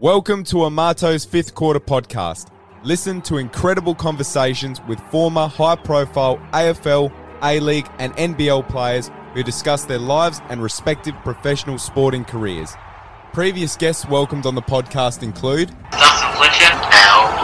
Welcome to Amato's fifth quarter podcast. Listen to incredible conversations with former high profile AFL, A League, and NBL players who discuss their lives and respective professional sporting careers. Previous guests welcomed on the podcast include Dustin Fletcher,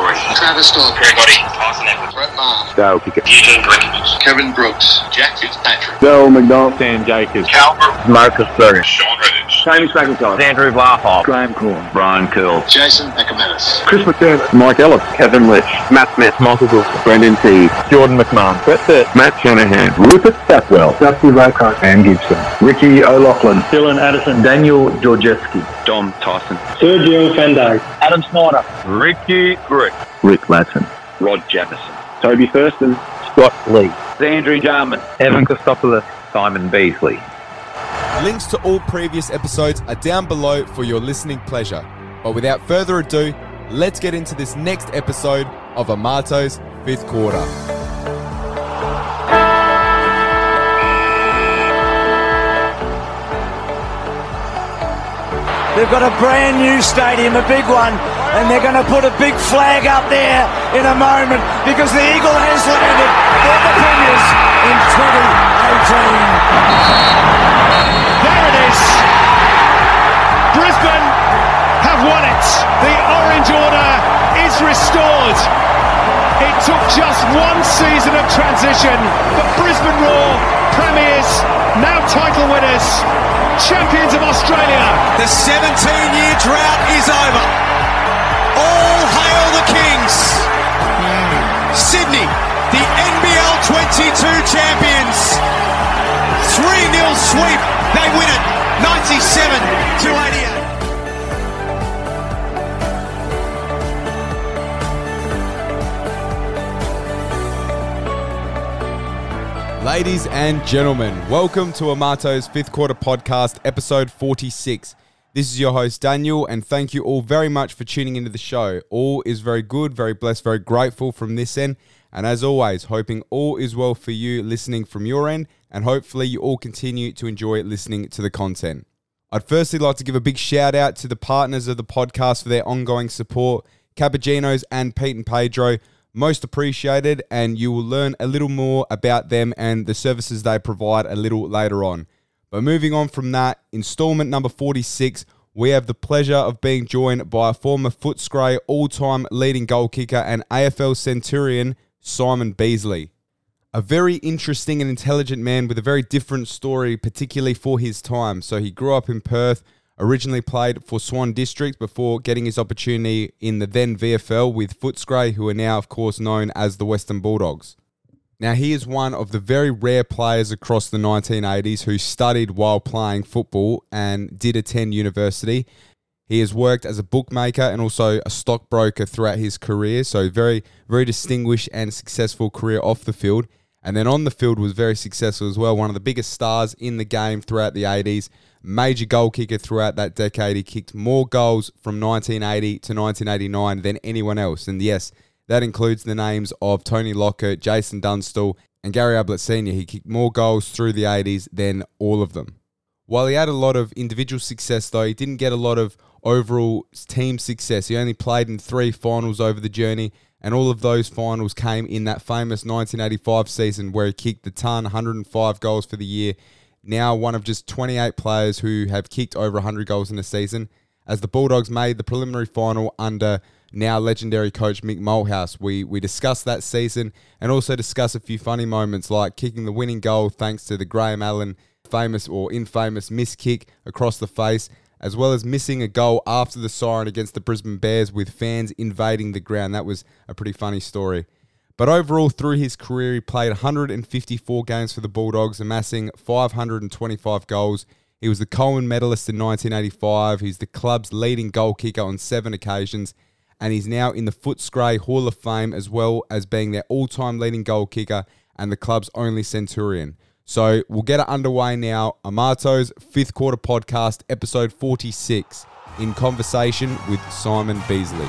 Al Travis Scott, Greg Gotti, Tyson Edwards, Brett Maher, Dale Kickett, Eugene Brickens, Kevin Brooks, Jack Fitzpatrick, Daryl McDonald, Sam Jacobs, Cal Brook, Marcus Berger, Sean Redditch, Jamie McIntyre, Andrew Blahoff. Graham Cornes, Brian Curl, Jason Ackermanis, Chris McDermott, Mike Ellis, Kevin Litch, Matt Smith, Michael Wilson, Brendan Teague, Jordan McMahon, Brett Pitt, Matt Shanahan, Rupert Stapwell, Dusty Raycock, and Gibson, Ricky O'Loughlin, Dylan Addison, Daniel Georgieski, Dom Tyson, Sergio Fenday, Adam Snyder. Ricky Brick. Rick Latson, Rod Jamison. Toby Thurston, Scott Lee, Andrew Jarman. Evan Christopoulos. Simon Beasley. links to all previous episodes are down below for your listening pleasure. But without further ado, let's get into this next episode of Amato's fifth quarter. They've got a brand new stadium, a big one, and they're going to put a big flag up there in a moment because the Eagle has landed for the Premiers in 2018. There it is. Brisbane have won it. The Orange Order is restored. It took just one season of transition, but Brisbane Roar, premiers, now title winners, champions of Australia. The 17-year drought is over. All hail the Kings. Sydney, the NBL 22 champions. 3-0 sweep. They win it. 97 to 88. Ladies and gentlemen, welcome to Amato's fifth quarter podcast, episode 46. This is your host, Daniel, and thank you all very much for tuning into the show. All is very good, very blessed, very grateful from this end. And as always, hoping all is well for you listening from your end, and hopefully you all continue to enjoy listening to the content. I'd firstly like to give a big shout out to the partners of the podcast for their ongoing support, CuppaGino's and Pete and Pedro. Most appreciated, and you will learn a little more about them and the services they provide a little later on. But moving on from that, installment number 46, we have the pleasure of being joined by a former Footscray all time leading goal kicker and AFL Centurion, Simon Beasley. A very interesting and intelligent man with a very different story, particularly for his time. So he grew up in Perth, originally played for Swan District before getting his opportunity in the then VFL with Footscray, who are now, of course, known as the Western Bulldogs. Now, he is one of the very rare players across the 1980s who studied while playing football and did attend university. He has worked as a bookmaker and also a stockbroker throughout his career, so very, very distinguished and successful career off the field. And then on the field was very successful as well, one of the biggest stars in the game throughout the 80s, major goal kicker throughout that decade. He kicked more goals from 1980 to 1989 than anyone else. And yes, that includes the names of Tony Lockett, Jason Dunstall, and Gary Ablett Sr. He kicked more goals through the 80s than all of them. While he had a lot of individual success, though, he didn't get a lot of overall team success. He only played in three finals over the journey, and all of those finals came in that famous 1985 season where he kicked the ton, 105 goals for the year. Now one of just 28 players who have kicked over 100 goals in a season. As the Bulldogs made the preliminary final under now legendary coach Mick Malthouse, we we discussed that season and also discuss a few funny moments like kicking the winning goal thanks to the Graham Allen famous or infamous miss kick across the face, as well as missing a goal after the siren against the Brisbane Bears with fans invading the ground. That was a pretty funny story. But overall, through his career, he played 154 games for the Bulldogs, amassing 525 goals. He was the Coleman medalist in 1985. He's the club's leading goal kicker on seven occasions, and he's now in the Footscray Hall of Fame as well as being their all-time leading goal kicker and the club's only Centurion. So we'll get it underway now. Amato's fifth quarter podcast, episode 46, in conversation with Simon Beasley.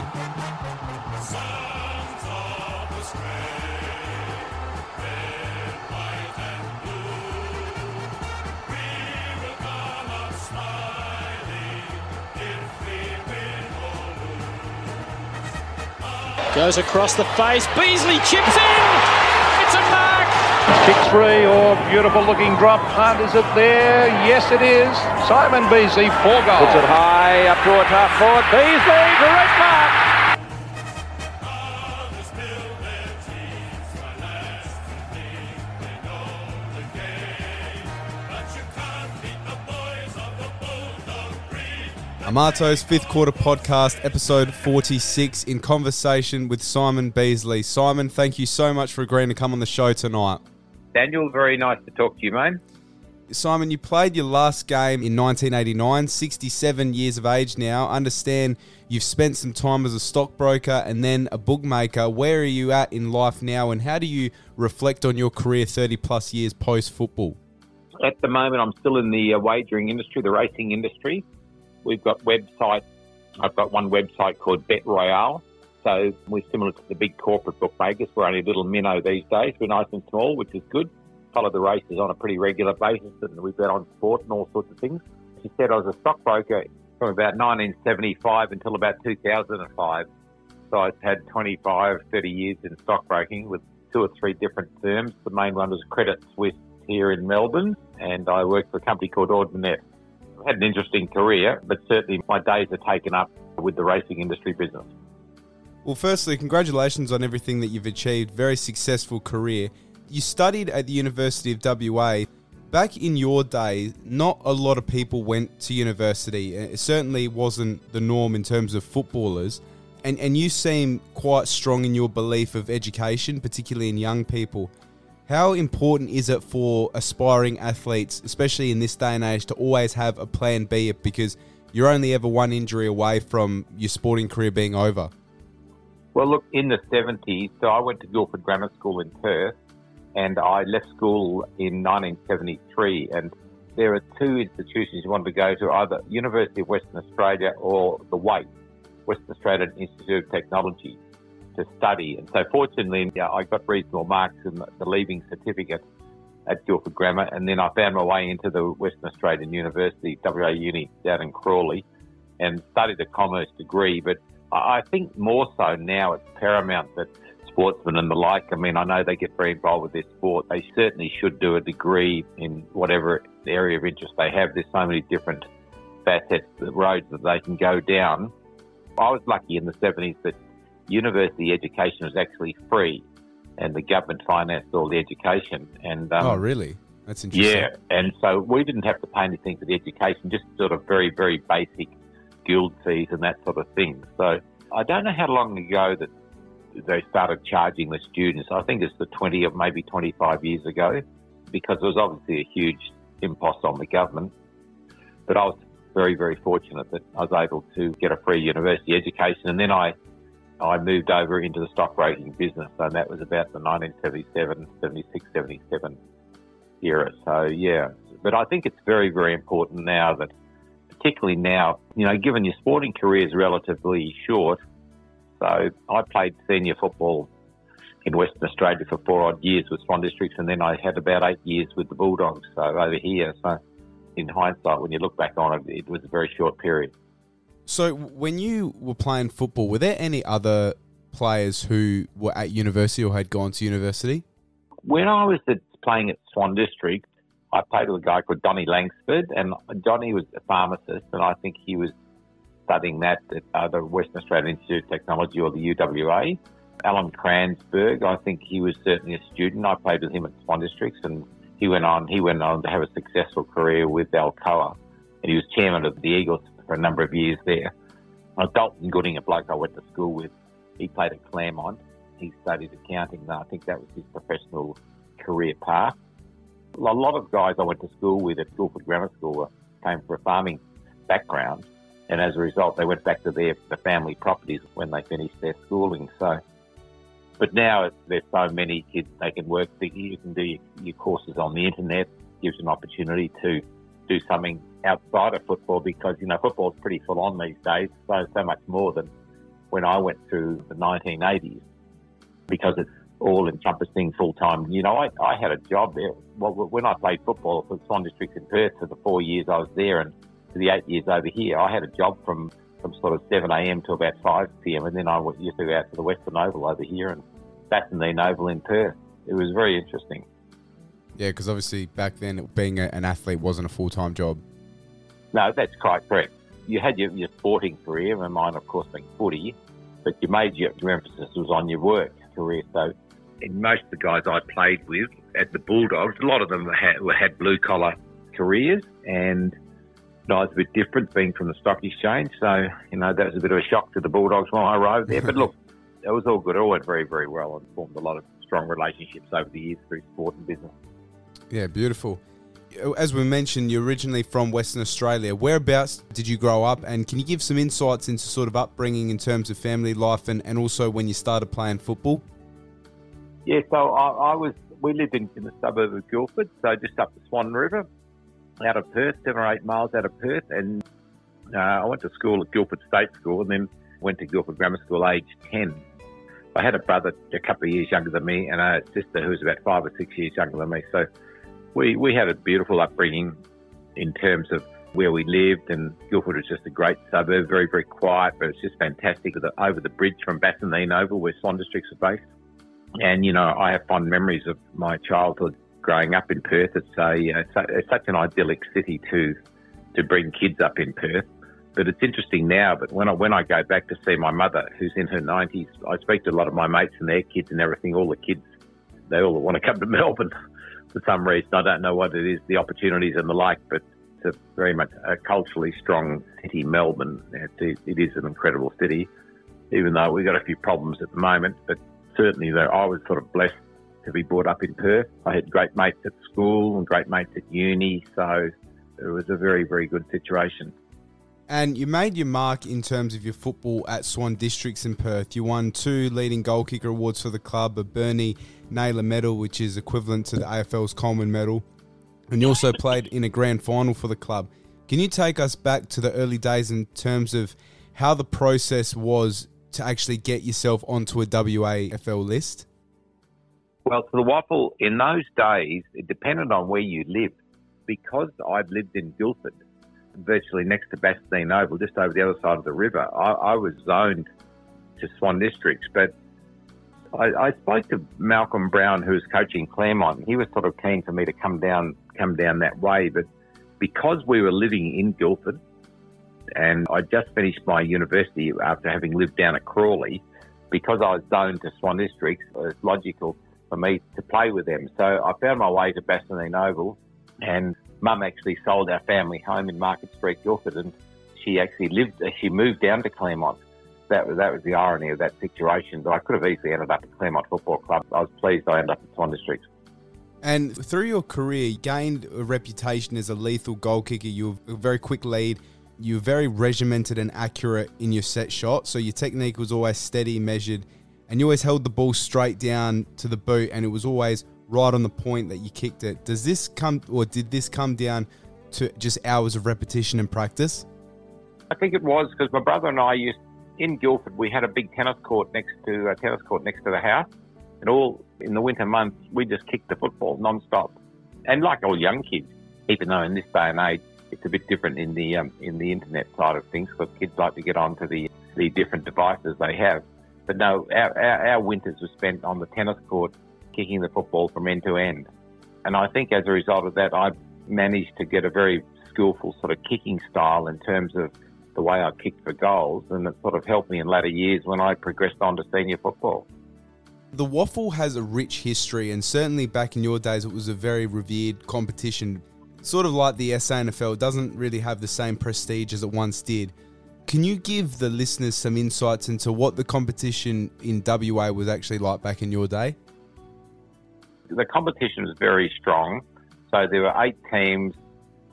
Goes across the face. Beasley chips in. It's. Kick free or oh, beautiful looking drop punt. Is it there? Yes, it is. Simon Beasley, four goals. Puts it high up towards half forward. Beasley, great mark. Amato's fifth quarter podcast, episode 46, in conversation with Simon Beasley. Simon, thank you so much for agreeing to come on the show tonight. Daniel, very nice to talk to you, mate. Simon, you played your last game in 1989, 67 years of age now. Understand you've spent some time as a stockbroker and then a bookmaker. Where are you at in life now, and how do you reflect on your career 30 plus years post football? At the moment, I'm still in the uh, wagering industry, the racing industry. We've got websites. I've got one website called Bet Royale. So we're similar to the big corporate bookmakers. We're only a little minnow these days. We're nice and small, which is good. Follow the races on a pretty regular basis, and we bet on sport and all sorts of things. You said, I was a stockbroker from about 1975 until about 2005. So I've had 25, 30 years in stockbroking with two or three different firms. The main one was Credit Suisse here in Melbourne, and I worked for a company called Ord Minnett had an interesting career, but certainly my days are taken up with the racing industry business. Well, firstly, congratulations on everything that you've achieved. Very successful career. You studied at the University of WA. Back in your day, not a lot of people went to university. Uh, it certainly wasn't the norm in terms of footballers. And, and you seem quite strong in your belief of education, particularly in young people. How important is it for aspiring athletes, especially in this day and age, to always have a plan B because you're only ever one injury away from your sporting career being over? Well, look, in the 70s, so I went to Guildford Grammar School in Perth and I left school in 1973. And there are two institutions you want to go to either University of Western Australia or the WAIT, Western Australian Institute of Technology to study. And so fortunately, I got reasonable marks in the leaving certificate at Guildford Grammar. And then I found my way into the Western Australian University, WA Uni, down in Crawley, and studied a commerce degree. But I think more so now it's paramount that sportsmen and the like, I mean, I know they get very involved with their sport. They certainly should do a degree in whatever area of interest they have. There's so many different facets, roads that they can go down. I was lucky in the 70s that university education was actually free, and the government financed all the education. And um, oh, really? That's interesting. Yeah, and so we didn't have to pay anything for the education, just sort of very, very basic guild fees and that sort of thing. So I don't know how long ago that they started charging the students. I think it's the 20 or maybe 25 years ago, because there was obviously a huge impost on the government. But I was very, very fortunate that I was able to get a free university education. And then I I moved over into the stockbroking business, and that was about the 1977, 76, 77 era. So, yeah. But I think it's very, very important now that, particularly now, you know, given your sporting career is relatively short. So, I played senior football in Western Australia for four odd years with Swan Districts, and then I had about eight years with the Bulldogs. So, over here, so in hindsight, when you look back on it, it was a very short period. So, when you were playing football, were there any other players who were at university or had gone to university? When I was at, playing at Swan District, I played with a guy called Donny Langsford, and Donny was a pharmacist, and I think he was studying that at uh, the Western Australian Institute of Technology or the UWA. Alan Cransberg, I think he was certainly a student. I played with him at Swan Districts, and he went on. He went on to have a successful career with Alcoa, and he was chairman of the Eagles for a number of years there. Uh, Dalton Gooding, a bloke I went to school with, he played at Claremont. He studied accounting, and I think that was his professional career path. A lot of guys I went to school with at Guildford Grammar School came from a farming background, and as a result, they went back to their the family properties when they finished their schooling. So, but now there's so many kids they can work. You can do your courses on the internet. Gives an opportunity to do something outside of football because, you know, football's pretty full on these days, so, so much more than when I went through the 1980s because it's all encompassing full time. You know, I, I had a job there. Well, when I played football for Swan District in Perth for the four years I was there and for the eight years over here, I had a job from from sort of 7 a.m. to about 5 p.m. And then I went- used to go out to the Western Oval over here and Bassendean Oval in Perth. It was very interesting. Yeah, because obviously back then being a, an athlete wasn't a full time job. No, that's quite correct. You had your, your sporting career, and mine, of course, being footy, but your major your emphasis was on your work career. So, in most of the guys I played with at the Bulldogs, a lot of them had, had blue collar careers, and I was a bit different being from the stock exchange. So, you know, that was a bit of a shock to the Bulldogs when I arrived there. But look, it was all good. It all went very, very well and formed a lot of strong relationships over the years through sport and business. Yeah, beautiful. As we mentioned, you're originally from Western Australia. Whereabouts did you grow up? And can you give some insights into sort of upbringing in terms of family life and, and also when you started playing football? Yeah, so I, I was. We lived in, in the suburb of Guildford, so just up the Swan River, out of Perth, seven or eight miles out of Perth, and uh, I went to school at Guildford State School, and then went to Guildford Grammar School age ten. I had a brother a couple of years younger than me, and a sister who was about five or six years younger than me. So we we had a beautiful upbringing in terms of where we lived, and Guildford was just a great suburb, very very quiet, but it's just fantastic. The, over the bridge from Bassendean over, where Swan Districts are based. And, you know, I have fond memories of my childhood growing up in Perth. It's a, it's, such an idyllic city to, to bring kids up in Perth. But it's interesting now, but when I, when I go back to see my mother, who's in her 90s, I speak to a lot of my mates and their kids and everything. All the kids, they all want to come to Melbourne for some reason. I don't know what it is, the opportunities and the like, but it's a very much a culturally strong city, Melbourne. It's, it is an incredible city, even though we've got a few problems at the moment. But certainly, though, I was sort of blessed to be brought up in Perth. I had great mates at school and great mates at uni, so it was a very, very good situation. And you made your mark in terms of your football at Swan Districts in Perth. You won two leading goal kicker awards for the club, a Bernie Naylor medal, which is equivalent to the AFL's Coleman medal. And you also played in a grand final for the club. Can you take us back to the early days in terms of how the process was to actually get yourself onto a WAFL list? Well, to the waffle, in those days, it depended on where you lived. Because I'd lived in Guildford, virtually next to Bassendean Oval, just over the other side of the river, I, I was zoned to Swan Districts. But I, I spoke to Malcolm Brown, who was coaching Claremont. He was sort of keen for me to come down, come down that way. But because we were living in Guildford, and I just finished my university after having lived down at Crawley, because I was zoned to Swan Districts, it was logical for me to play with them. So I found my way to Bassendean Oval, and Mum actually sold our family home in Market Street, Guildford, and she actually lived. She moved down to Claremont. That was that was the irony of that situation. But I could have easily ended up at Claremont Football Club. I was pleased I ended up at Swan Districts. And through your career, you gained a reputation as a lethal goal kicker. You were a very quick lead. You were very regimented and accurate in your set shot. So your technique was always steady, measured, and you always held the ball straight down to the boot, and it was always right on the point that you kicked it. Does this come, or did this come down to just hours of repetition and practice? I think it was because my brother and I used in Guildford. We had a big tennis court next to a tennis court next to the house, and all in the winter months we just kicked the football non-stop. And like all young kids, even though in this day and age it's a bit different in the um, in the internet side of things because kids like to get onto the the different devices they have. But no, our, our, our winters were spent on the tennis court kicking the football from end to end. And I think as a result of that, I managed to get a very skillful sort of kicking style in terms of the way I kicked for goals, and it sort of helped me in latter years when I progressed on to senior football. The waffle has a rich history, and certainly back in your days, it was a very revered competition. Sort of like the SANFL, doesn't really have the same prestige as it once did. Can you give the listeners some insights into what the competition in WA was actually like back in your day? The competition was very strong. So there were eight teams.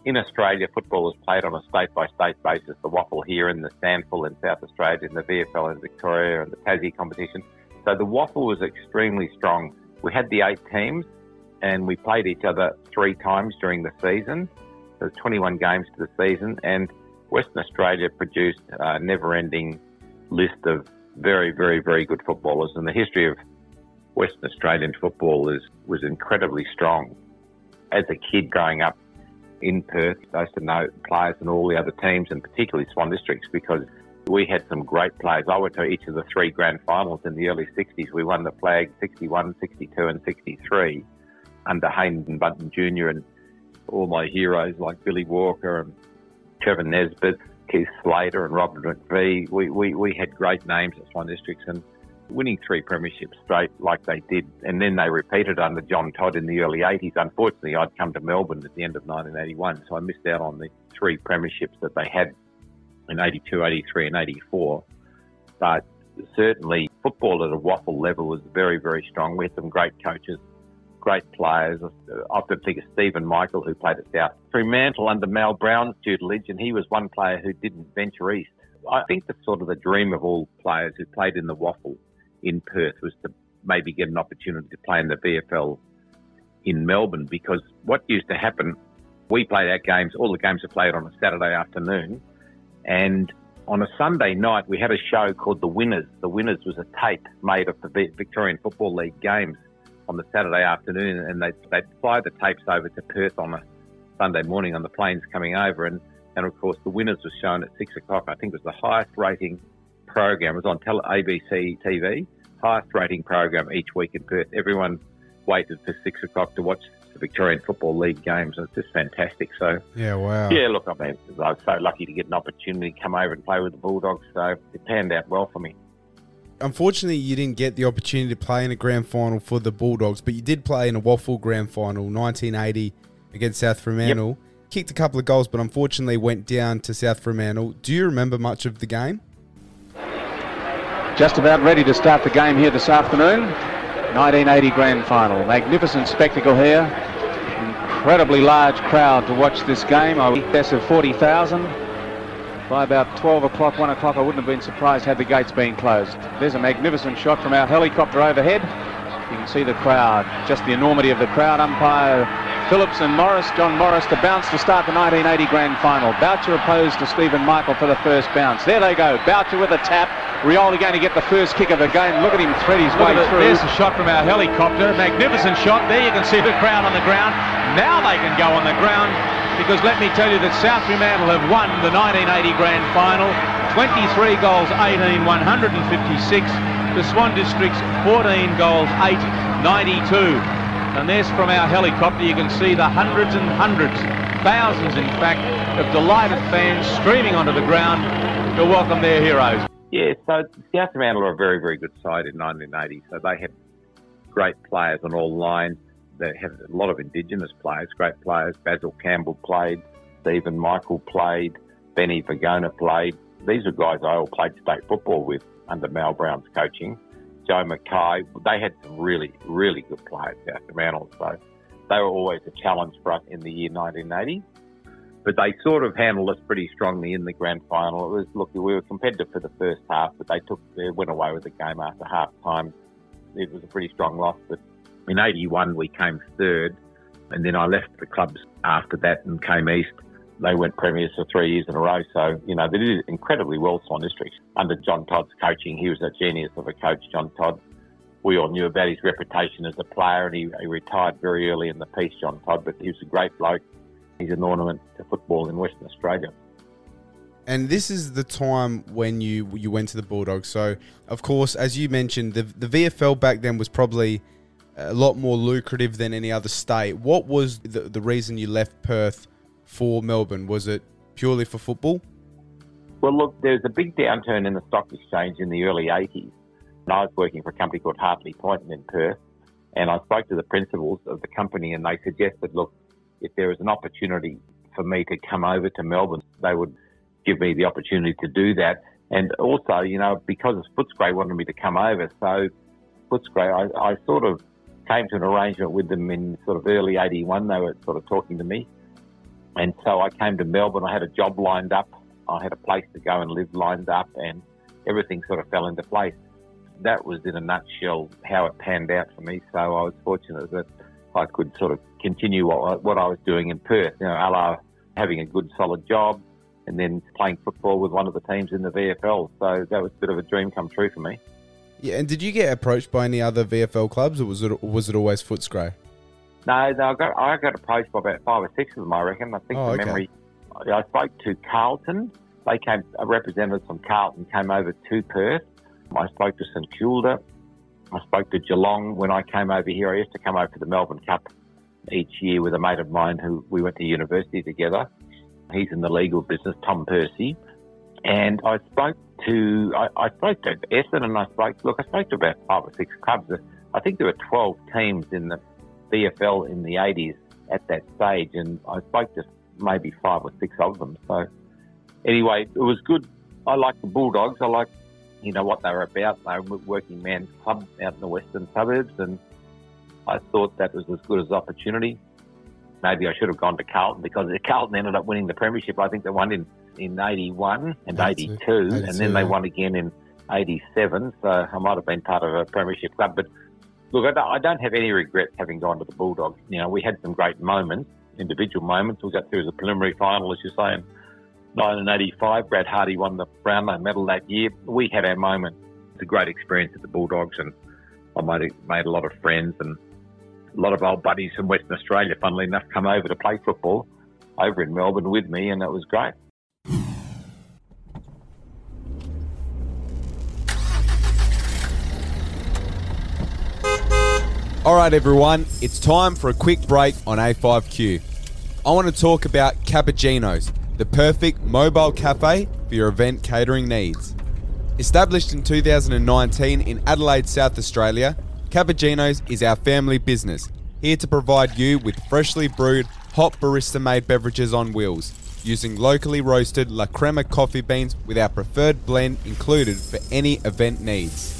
In Australia, football was played on a state by state basis. The Waffle here and the Sandful in South Australia, and the VFL in Victoria, and the Tassie competition. So the Waffle was extremely strong. We had the eight teams, and we played each other three times during the season. There's 21 games to the season, and Western Australia produced a never-ending list of very, very, very good footballers. And the history of Western Australian football is was incredibly strong. As a kid growing up in Perth, I used to know players and all the other teams, and particularly Swan Districts, because we had some great players. I went to each of the three grand finals in the early 60s. We won the flag 61, 62, and 63 under Haydn Bunton Jr. and all my heroes like Billy Walker and Trevor Nesbitt, Keith Slater, and Robert McVie. We, we, we had great names at Swan Districts and winning three premierships straight like they did. And then they repeated under John Todd in the early 80s. Unfortunately, I'd come to Melbourne at the end of 1981, so I missed out on the three premierships that they had in 82, 83, and 84. But certainly, football at a waffle level was very, very strong. We had some great coaches, great players. I often think of uh, Stephen Michael, who played at South Fremantle under Mal Brown's tutelage, and he was one player who didn't venture east. I think that's sort of the dream of all players who played in the waffle in Perth was to maybe get an opportunity to play in the VFL in Melbourne because what used to happen, we played our games, all the games are played on a Saturday afternoon. And on a Sunday night, we had a show called The Winners. The Winners was a tape made of the Victorian Football League games on the Saturday afternoon. And they'd, they'd fly the tapes over to Perth on a Sunday morning on the planes coming over. And, and of course, The Winners was shown at six o'clock. I think it was the highest rating program. It was on tele- ABC TV, highest rating program each week in Perth. Everyone waited for six o'clock to watch the Victorian Football League games. And it's just fantastic. So yeah, wow. Yeah, look, I mean, I was so lucky to get an opportunity to come over and play with the Bulldogs. So it panned out well for me. Unfortunately, you didn't get the opportunity to play in a grand final for the Bulldogs, but you did play in a Waffle grand final, 1980 against South Fremantle. Yep. Kicked a couple of goals, but unfortunately went down to South Fremantle. Do you remember much of the game? Just about ready to start the game here this afternoon. 1980 Grand Final. Magnificent spectacle here. Incredibly large crowd to watch this game. I guess of 40,000. By about 12 o'clock, 1 o'clock, I wouldn't have been surprised had the gates been closed. There's a magnificent shot from our helicopter overhead. You can see the crowd, just the enormity of the crowd. Umpire Phillips and Morris, John Morris, to bounce to start the 1980 Grand Final. Boucher opposed to Stephen Michael for the first bounce. There they go. Boucher with a tap. Rioli going to get the first kick of the game. Look at him thread his Look way the, through. There's a shot from our helicopter. Magnificent shot. There you can see the crowd on the ground. Now they can go on the ground because let me tell you that South Fremantle have won the 1980 Grand Final. 23 goals, 18, 156. The Swan Districts, 14 goals, 8, 92. And there's from our helicopter, you can see the hundreds and hundreds, thousands in fact, of delighted fans streaming onto the ground to welcome their heroes. Yeah, so South Fremantle are a very, very good side in 1980. So they had great players on all lines. They had a lot of Indigenous players, great players. Basil Campbell played, Stephen Michael played, Benny Vigona played. These are guys I all played state football with under Mal Brown's coaching. Joe Mackay, they had some really, really good players out the Fremantle, so they were always a challenge for us in the year 1980. But they sort of handled us pretty strongly in the grand final. It was look, we were competitive for the first half, but they took they went away with the game after half time. It was a pretty strong loss. But in '81 we came third, and then I left the clubs after that and came east they went premiers for three years in a row. So, you know, they did incredibly well, Swan District. Under John Todd's coaching, he was a genius of a coach, John Todd. We all knew about his reputation as a player, and he, he retired very early in the piece, John Todd, but he was a great bloke. He's an ornament to football in Western Australia. And this is the time when you you went to the Bulldogs. So, of course, as you mentioned, the the VFL back then was probably a lot more lucrative than any other state. What was the, the reason you left Perth for Melbourne? Was it purely for football? Well, look, there was a big downturn in the stock exchange in the early 80s. And I was working for a company called Hartley Poynton in Perth. And I spoke to the principals of the company and they suggested, look, if there was an opportunity for me to come over to Melbourne, they would give me the opportunity to do that. And also, you know, because Footscray wanted me to come over, so Footscray, I, I sort of came to an arrangement with them in sort of early 81. They were sort of talking to me. And so I came to Melbourne. I had a job lined up. I had a place to go and live lined up, and everything sort of fell into place. That was, in a nutshell, how it panned out for me. So I was fortunate that I could sort of continue what, what I was doing in Perth. You know, a having a good, solid job, and then playing football with one of the teams in the VFL. So that was a bit of a dream come true for me. Yeah, and did you get approached by any other VFL clubs, or was it was it always Footscray? No, no, I got I got approached by about five or six of them. I reckon. I think oh, the okay. memory. I spoke to Carlton, they came, a representative from Carlton came over to Perth. I spoke to St Kilda. I spoke to Geelong when I came over here. I used to come over to the Melbourne Cup each year with a mate of mine who we went to university together. He's in the legal business, Tom Percy. And I spoke to, I, I spoke to Essendon and I spoke, look, I spoke to about five or six clubs. I think there were 12 teams in the VFL in the 80s at that stage, and I spoke to maybe five or six of them. So, anyway, it was good. I like the Bulldogs. I like, you know, what they were about. They were working man's club out in the western suburbs, and I thought that was as good as opportunity. Maybe I should have gone to Carlton because Carlton ended up winning the premiership. I think they won in, in 81 and 82, 82 and then they won again in 87. So I might have been part of a premiership club. But look, I don't have any regrets having gone to the Bulldogs. You know, we had some great moments, individual moments. We got through the preliminary final, as you say, in 1985. Brad Hardy won the Brownlow medal that year. We had our moment. It's a great experience at the Bulldogs, and I made, made a lot of friends and a lot of old buddies from Western Australia, funnily enough, come over to play football over in Melbourne with me, and it was great. All right, everyone, it's time for a quick break on A5Q. I want to talk about CuppaGino's, the perfect mobile cafe for your event catering needs. Established in 2019 in Adelaide, South Australia, CuppaGino's is our family business, here to provide you with freshly brewed, hot barista made beverages on wheels, using locally roasted La Crema coffee beans with our preferred blend included for any event needs.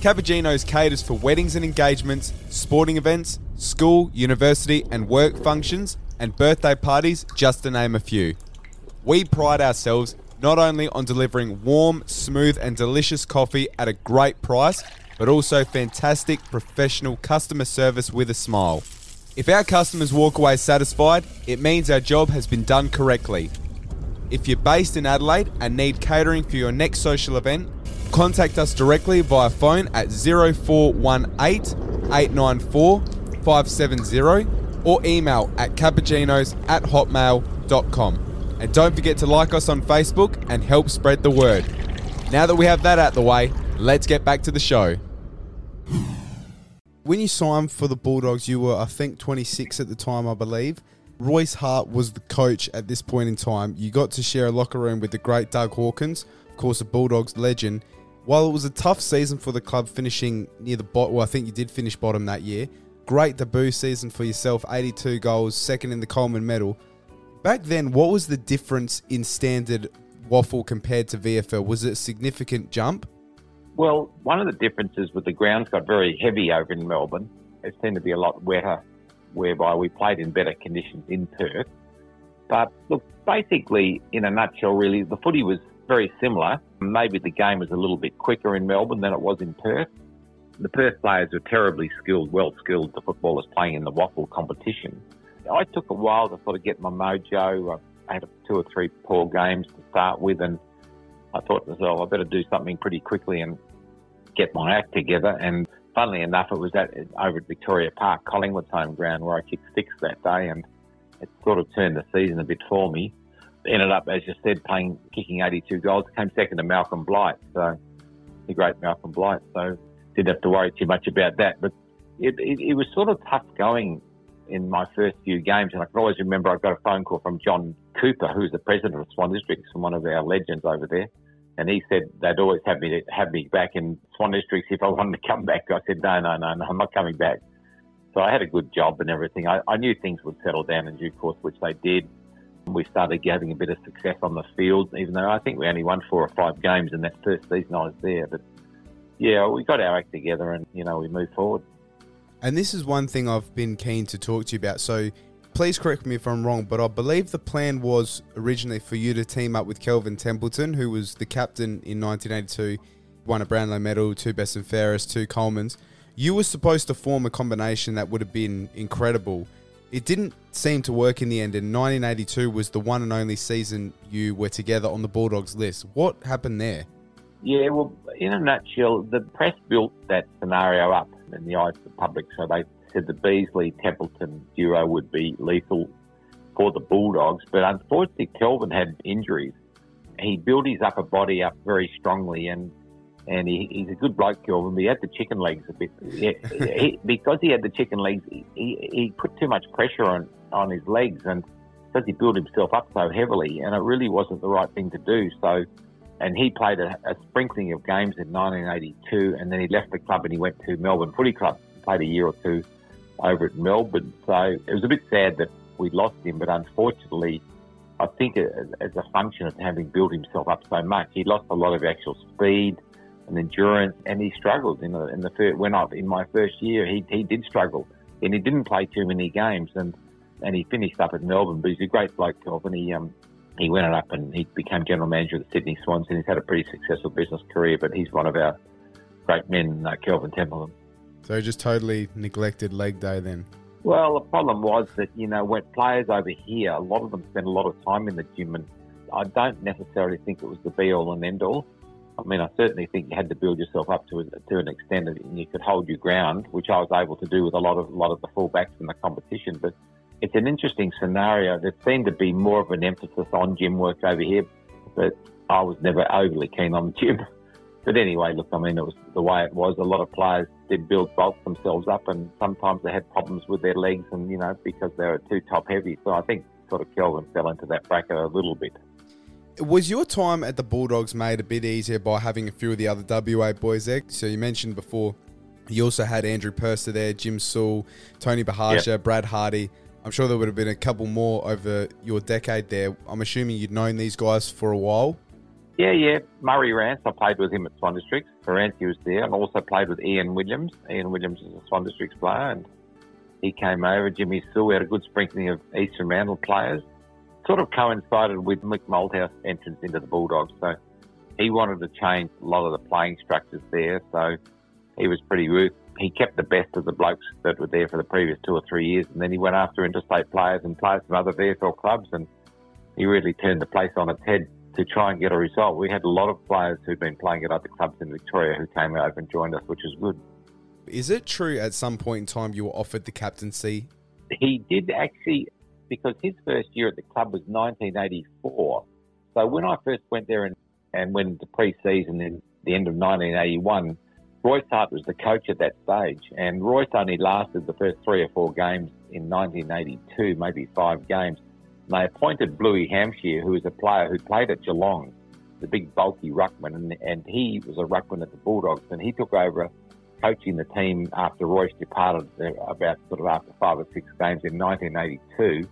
CuppaGino's caters for weddings and engagements, sporting events, school, university, and work functions, and birthday parties, just to name a few. We pride ourselves not only on delivering warm, smooth, and delicious coffee at a great price, but also fantastic professional customer service with a smile. If our customers walk away satisfied, it means our job has been done correctly. If you're based in Adelaide and need catering for your next social event, contact us directly via phone at 0418 894 570 or email at cuppaginos at hotmail.com. And don't forget to like us on Facebook and help spread the word. Now that we have that out the way, let's get back to the show when you signed for the Bulldogs, you were, I think, 26 at the time, I believe. Royce Hart was the coach at this point in time. You got to share a locker room with the great Doug Hawkins, of course, a Bulldogs legend. While it was a tough season for the club, finishing near the bottom, well, I think you did finish bottom that year. Great debut season for yourself, 82 goals, second in the Coleman medal. Back then, what was the difference in standard waffle compared to VFL? Was it a significant jump? Well, one of the differences with the grounds got very heavy over in Melbourne. It seemed to be a lot wetter, whereby we played in better conditions in Perth. But look, basically, in a nutshell, really, the footy was very similar. Maybe the game was a little bit quicker in Melbourne than it was in Perth. The Perth players were terribly skilled, well skilled, the footballers playing in the waffle competition. I took a while to sort of get my mojo. I had two or three poor games to start with, and I thought to myself, I better do something pretty quickly and get my act together. And funnily enough, it was at over at Victoria Park, Collingwood's home ground, where I kicked six that day, and it sort of turned the season a bit for me. Ended up, as you said, playing kicking 82 goals. Came second to Malcolm Blight, so the great Malcolm Blight. So didn't have to worry too much about that. But it, it, it was sort of tough going in my first few games, and I can always remember I got a phone call from John Cooper, who's the president of Swan Districts, from one of our legends over there and he said they'd always have me have me back in Swan Districts if I wanted to come back. I said no, no, no, no, I'm not coming back. So I had a good job and everything. I, I knew things would settle down in due course, which they did. We started having a bit of success on the field, even though I think we only won four or five games in that first season I was there. But yeah, we got our act together and you know we moved forward. And this is one thing I've been keen to talk to you about. So please correct me if I'm wrong, but I believe the plan was originally for you to team up with Kelvin Templeton, who was the captain in 1982, won a Brownlow medal, two best and fairest, two Colemans. You were supposed to form a combination that would have been incredible. It didn't seem to work in the end, and 1982 was the one and only season you were together on the Bulldogs list. What happened there? Yeah, well, in a nutshell, the press built that scenario up in the eyes of the public, so they said the Beasley Templeton duo would be lethal for the Bulldogs, but unfortunately, Kelvin had injuries he built his upper body up very strongly, and and he, he's a good bloke, Kelvin. But he had the chicken legs a bit. He, he, because he had the chicken legs, he, he put too much pressure on on his legs, and because he built himself up so heavily, and it really wasn't the right thing to do. So, and he played a, a sprinkling of games in 1982, and then he left the club and he went to Melbourne Footy Club, played a year or two over at Melbourne. So it was a bit sad that we lost him, but unfortunately, I think as a function of having built himself up so much, he lost a lot of actual speed and endurance, and he struggled in the in the first, when I in my first year. He he did struggle, and he didn't play too many games, and and he finished up at Melbourne. But he's a great bloke, Kelvin. He um he went up and he became general manager of the Sydney Swans, and he's had a pretty successful business career. But he's one of our great men, uh, Kelvin Templeton. So just totally neglected leg day then. Well, the problem was that, you know, when players over here, a lot of them spend a lot of time in the gym, and I don't necessarily think it was the be all and end all. I mean, I certainly think you had to build yourself up to to an extent that you could hold your ground, which I was able to do with a lot of a lot of the fullbacks in the competition. But it's an interesting scenario. There seemed to be more of an emphasis on gym work over here, but I was never overly keen on the gym. But anyway, look, I mean, it was the way it was. A lot of players did build bulk themselves up, and sometimes they had problems with their legs, and you know, because they were too top heavy. So I think sort of Kelvin fell into that bracket a little bit. Was your time at the Bulldogs made a bit easier by having a few of the other WA boys there? So you mentioned before, you also had Andrew Purser there, Jim Sewell, Tony Bahasha, yep. Brad Hardy. I'm sure there would have been a couple more over your decade there. I'm assuming you'd known these guys for a while. Yeah, yeah. Murray Rance, I played with him at Swan Districts. Ferranti was there, and also played with Ian Williams. Ian Williams is a Swan Districts player, and he came over. Jimmy Sewell, we had a good sprinkling of Eastern Mantle players. Sort of coincided with Mick Malthouse entrance into the Bulldogs, so he wanted to change a lot of the playing structures there. So he was pretty good. He kept the best of the blokes that were there for the previous two or three years, and then he went after interstate players and players from other VFL clubs, and he really turned the place on its head to try and get a result. We had a lot of players who'd been playing at other clubs in Victoria who came over and joined us, which is good. Is it true at some point in time you were offered the captaincy? He did actually, because his first year at the club was 1984. So when I first went there and, and went into pre-season in the end of 1981, Royce Hart was the coach at that stage, and Royce only lasted the first three or four games in 1982, maybe five games. They appointed Bluey Hampshire, who was a player who played at Geelong, the big bulky ruckman, and, and he was a ruckman at the Bulldogs, and he took over coaching the team after Royce departed uh, about sort of after five or six games in 1982.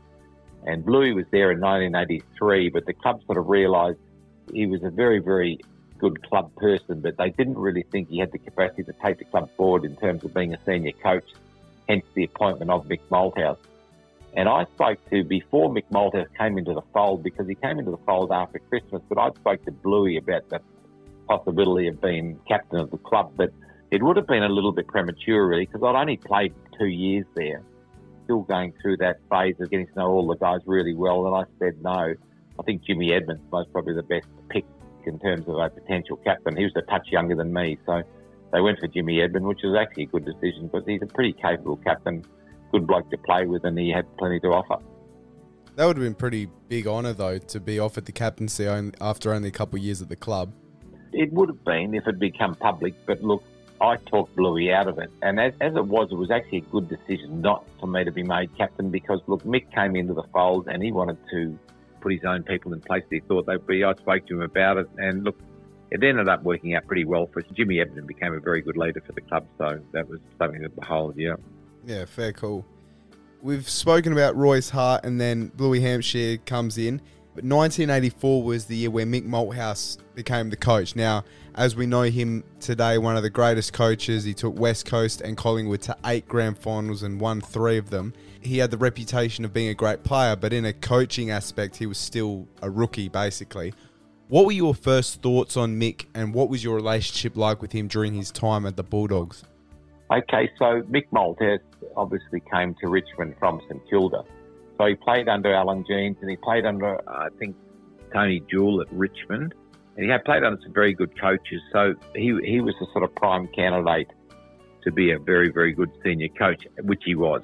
And Bluey was there in 1983, but the club sort of realised he was a very, very good club person, but they didn't really think he had the capacity to take the club forward in terms of being a senior coach, hence the appointment of Mick Malthouse. And I spoke to, before Mick Malthouse came into the fold, because he came into the fold after Christmas, but I spoke to Bluey about the possibility of being captain of the club. But it would have been a little bit premature, really, because I'd only played two years there, still going through that phase of getting to know all the guys really well. And I said no. I think Jimmy Edmonds was probably the best pick in terms of a potential captain. He was a touch younger than me, so they went for Jimmy Edmonds, which was actually a good decision because he's a pretty capable captain good bloke to play with, and he had plenty to offer. That would have been pretty big honour, though, to be offered the captaincy after only a couple of years at the club. It would have been if it become public, but look, I talked Bluey out of it. And as, as, it was, it was actually a good decision not for me to be made captain because, look, Mick came into the fold and he wanted to put his own people in place that he thought they'd be. I spoke to him about it, and look, it ended up working out pretty well for us. Jimmy Edmonds became a very good leader for the club, so that was something to behold, yeah. Yeah, fair call. We've spoken about Royce Hart and then Bluey Hampshire comes in. But 1984 was the year where Mick Malthouse became the coach. Now, as we know him today, one of the greatest coaches. He took West Coast and Collingwood to eight grand finals and won three of them. He had the reputation of being a great player, but in a coaching aspect, he was still a rookie, basically. What were your first thoughts on Mick, and what was your relationship like with him during his time at the Bulldogs? Okay, so Mick Malthouse obviously came to Richmond from St Kilda. So he played under Alan Jeans and he played under, uh, I think, Tony Jewell at Richmond. And he had played under some very good coaches. So he, he was a sort of prime candidate to be a very, very good senior coach, which he was.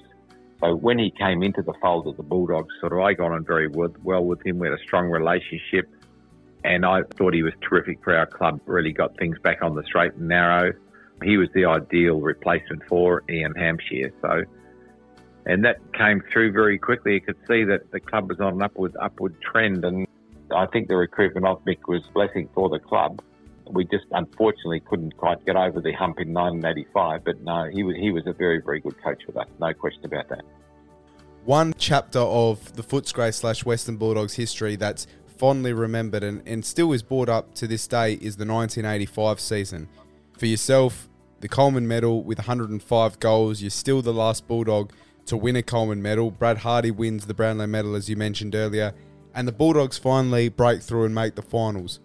So when he came into the fold of the Bulldogs, sort of I got on very well with him. We had a strong relationship. And I thought he was terrific for our club, really got things back on the straight and narrow. He was the ideal replacement for Ian Hampshire. So, and that came through very quickly. You could see that the club was on an upward upward trend, and I think the recruitment of Mick was a blessing for the club. We just unfortunately couldn't quite get over the hump in 1985, but no, he was he was a very very good coach with us, no question about that. One chapter of the Footscray slash Western Bulldogs history that's fondly remembered and, and still is brought up to this day is the 1985 season. For yourself, the Coleman medal with 105 goals, you're still the last Bulldog to win a Coleman medal. Brad Hardy wins the Brownlow medal, as you mentioned earlier, and the Bulldogs finally break through and make the finals.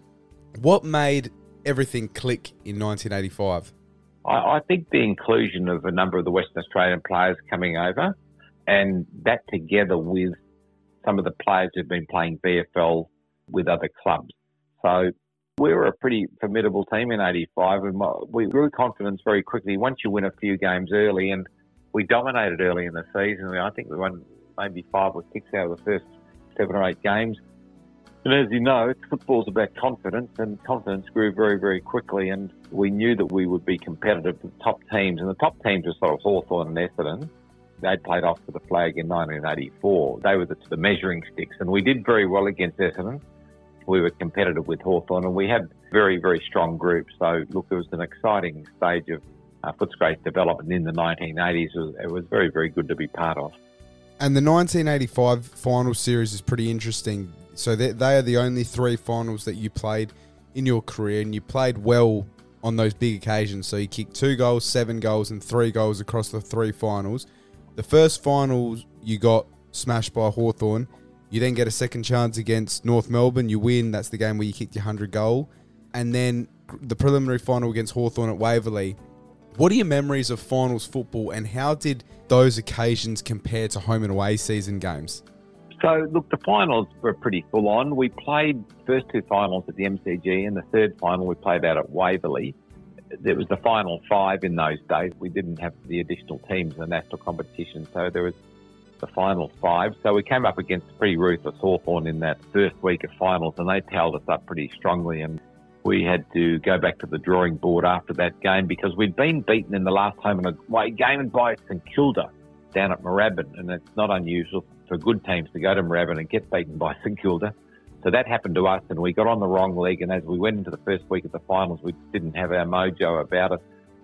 What made everything click in 1985? I, I think the inclusion of a number of the Western Australian players coming over, and that together with some of the players who've been playing VFL with other clubs. So we were a pretty formidable team in 85 and we grew confidence very quickly once you win a few games early and we dominated early in the season. I think we won maybe five or six out of the first seven or eight games. And as you know, football's about confidence, and confidence grew very, very quickly. And we knew that we would be competitive with top teams, and the top teams were sort of Hawthorn and Essendon. They'd played off for the flag in 1984. They were the, the measuring sticks, and we did very well against Essendon we were competitive with Hawthorn and we had very, very strong groups. So, look, it was an exciting stage of uh, development in the 1980s. It was, it was very, very good to be part of. And the 1985 final series is pretty interesting. So they, they are the only three finals that you played in your career, and you played well on those big occasions. So you kicked two goals, seven goals, and three goals across the three finals. The first finals you got smashed by Hawthorn. You then get a second chance against North Melbourne. You win. That's the game where you kicked your 100 goal. And then the preliminary final against Hawthorn at Waverley. What are your memories of finals football and how did those occasions compare to home and away season games? So, look, the finals were pretty full on. We played first two finals at the MCG and the third final we played out at Waverley. There was the final five in those days. We didn't have the additional teams in the national competition, so there was the final five. So we came up against pretty ruthless Hawthorn in that first week of finals, and they tailed us up pretty strongly. And we had to go back to the drawing board after that game because we'd been beaten in the last home and away game by St Kilda down at Moorabbin, and it's not unusual for good teams to go to Moorabbin and get beaten by St Kilda. So that happened to us, and we got on the wrong leg. And as we went into the first week of the finals, we didn't have our mojo about us.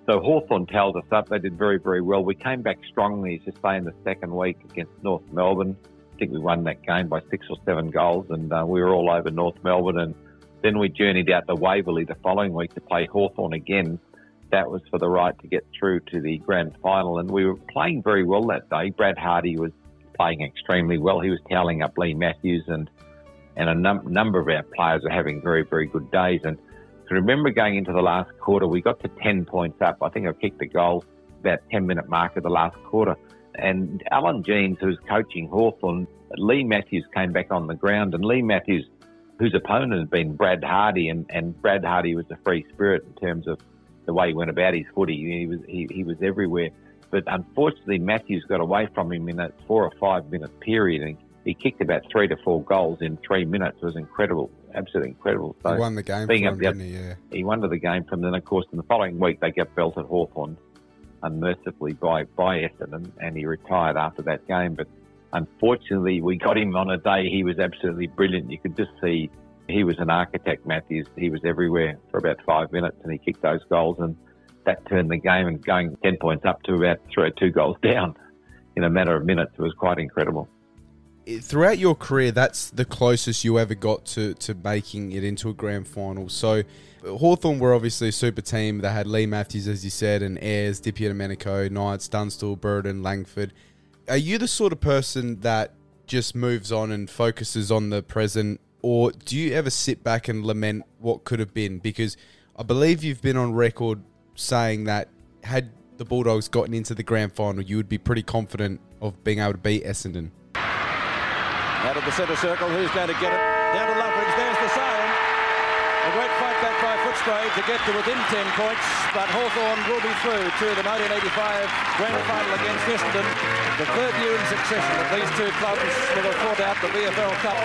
So Hawthorn tailed us up. They did very, very well. We came back strongly, as you say, in the second week against North Melbourne. I think we won that game by six or seven goals, and uh, we were all over North Melbourne. And then we journeyed out to Waverley the following week to play Hawthorn again. That was for the right to get through to the grand final, and we were playing very well that day. Brad Hardy was playing extremely well. He was toweling up Leigh Matthews, and and a num- number of our players were having very, very good days. And so remember going into the last quarter, we got to 10 points up. I think I kicked the goal about 10 minute mark of the last quarter. And Alan Jeans, who's coaching Hawthorn, Leigh Matthews came back on the ground and Leigh Matthews, whose opponent had been Brad Hardy and, and Brad Hardy was a free spirit in terms of the way he went about his footy. He was, he, he was everywhere. But unfortunately, Matthews got away from him in a four or five minute period and he kicked about three to four goals in three minutes. It was incredible absolutely incredible. So he won the game being from him, he? Yeah. He won the game from then, of course, in the following week they got belted Hawthorn unmercifully by, by Essendon and he retired after that game. But unfortunately, we got him on a day he was absolutely brilliant. You could just see he was an architect, Matthews. He was everywhere for about five minutes and he kicked those goals and that turned the game and going 10 points up to about three two goals down in a matter of minutes. It was quite incredible throughout your career, that's the closest you ever got to, to making it into a grand final. So, Hawthorn were obviously a super team. They had Leigh Matthews, as you said, and Ayres, Di Knights, Dunstall, Burden, Langford. Are you the sort of person that just moves on and focuses on the present, or do you ever sit back and lament what could have been? Because I believe you've been on record saying that had the Bulldogs gotten into the grand final, you would be pretty confident of being able to beat Essendon. Out of the centre circle, who's going to get it? Down to Loveridge, there's the siren. A great fight back by Footscray to get to within 10 points, but Hawthorn will be through to the 1985 grand final against Essendon. The third year in succession that these two clubs will have fought out the VFL Cup.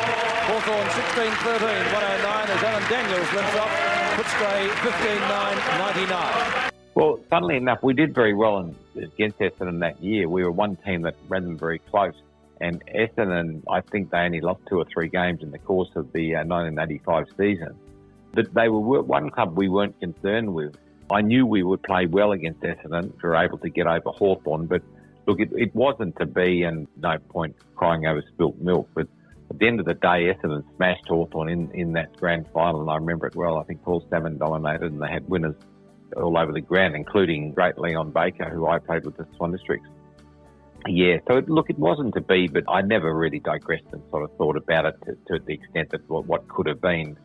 Hawthorn 16-13, 109 as Alan Daniels lifts off Footscray 15-9, 99. Well, funnily enough, we did very well in, against Essendon that year. We were one team that ran them very close. And Essendon, I think they only lost two or three games in the course of the uh, 1985 season. But they were one club we weren't concerned with. I knew we would play well against Essendon. We were able to get over Hawthorn, but look, it, it wasn't to be, and no point crying over spilt milk. But at the end of the day, Essendon smashed Hawthorn in, in that grand final, and I remember it well. I think Paul Salmon dominated, and they had winners all over the ground, including great Leon Baker, who I played with the Swan Districts. Yeah, so look, it wasn't to be, but I never really digressed and sort of thought about it to, to the extent that what, what could have been.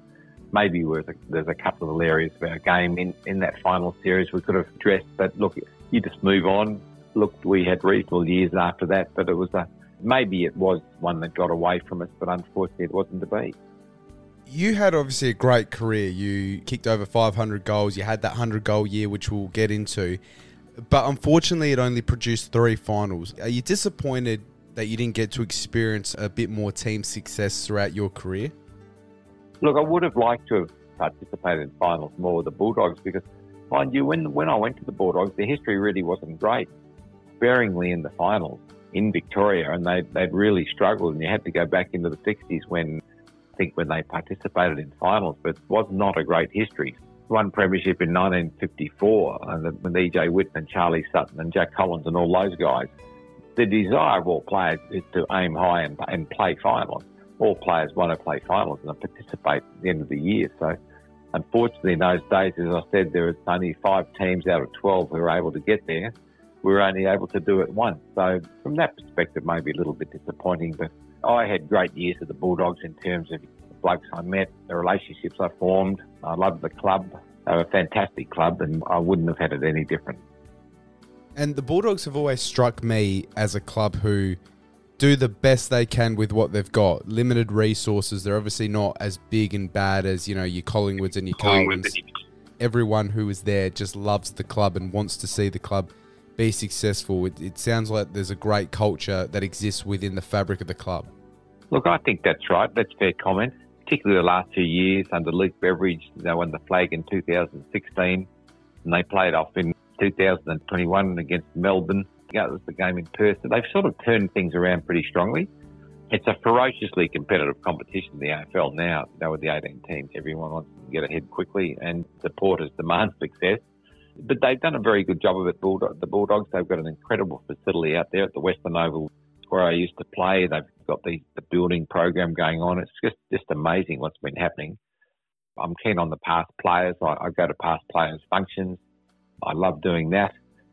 Maybe there's a, there's a couple of areas of our game in, in that final series we could have addressed, but look, you just move on. Look, we had reasonable years after that, but it was a maybe it was one that got away from us, but unfortunately it wasn't to be you had obviously a great career. You kicked over 500 goals. You had that 100 goal year, which we'll get into. But unfortunately, it only produced three finals. Are you disappointed that you didn't get to experience a bit more team success throughout your career? Look, I would have liked to have participated in finals more with the Bulldogs because, mind you, when when I went to the Bulldogs, the history really wasn't great. Sparingly in the finals in Victoria, and they they'd really struggled, and you had to go back into the 60s when I think when they participated in finals, but it was not a great history. Won premiership in 1954 and with EJ Whitten and Charlie Sutton and Jack Collins and all those guys. The desire of all players is to aim high and, and play finals. All players want to play finals and participate at the end of the year. So, unfortunately, in those days, as I said, there was only five teams out of 12 who were able to get there. We were only able to do it once. So, from that perspective, maybe a little bit disappointing, but I had great years at the Bulldogs in terms of the blokes I met, the relationships I formed. I loved the club. They were a fantastic club, and I wouldn't have had it any different. And the Bulldogs have always struck me as a club who do the best they can with what they've got. Limited resources. They're obviously not as big and bad as, you know, your Collingwoods and your Carltons. Everyone who is there just loves the club and wants to see the club be successful. It, it sounds like there's a great culture that exists within the fabric of the club. Look, I think that's right. That's fair comment. Particularly the last two years under Luke Beveridge, they won the flag in 2016, and they played off in 2021 against Melbourne. That was the game in Perth. So they've sort of turned things around pretty strongly. It's a ferociously competitive competition, the AFL now. You know, with the 18 teams, everyone wants to get ahead quickly, and supporters demand success. But they've done a very good job of it, the Bulldogs. They've got an incredible facility out there at the Western Oval where I used to play. They've got the, the building program going on. It's just, just amazing what's been happening. I'm keen on the past players. I, I go to past players' functions. I love doing that,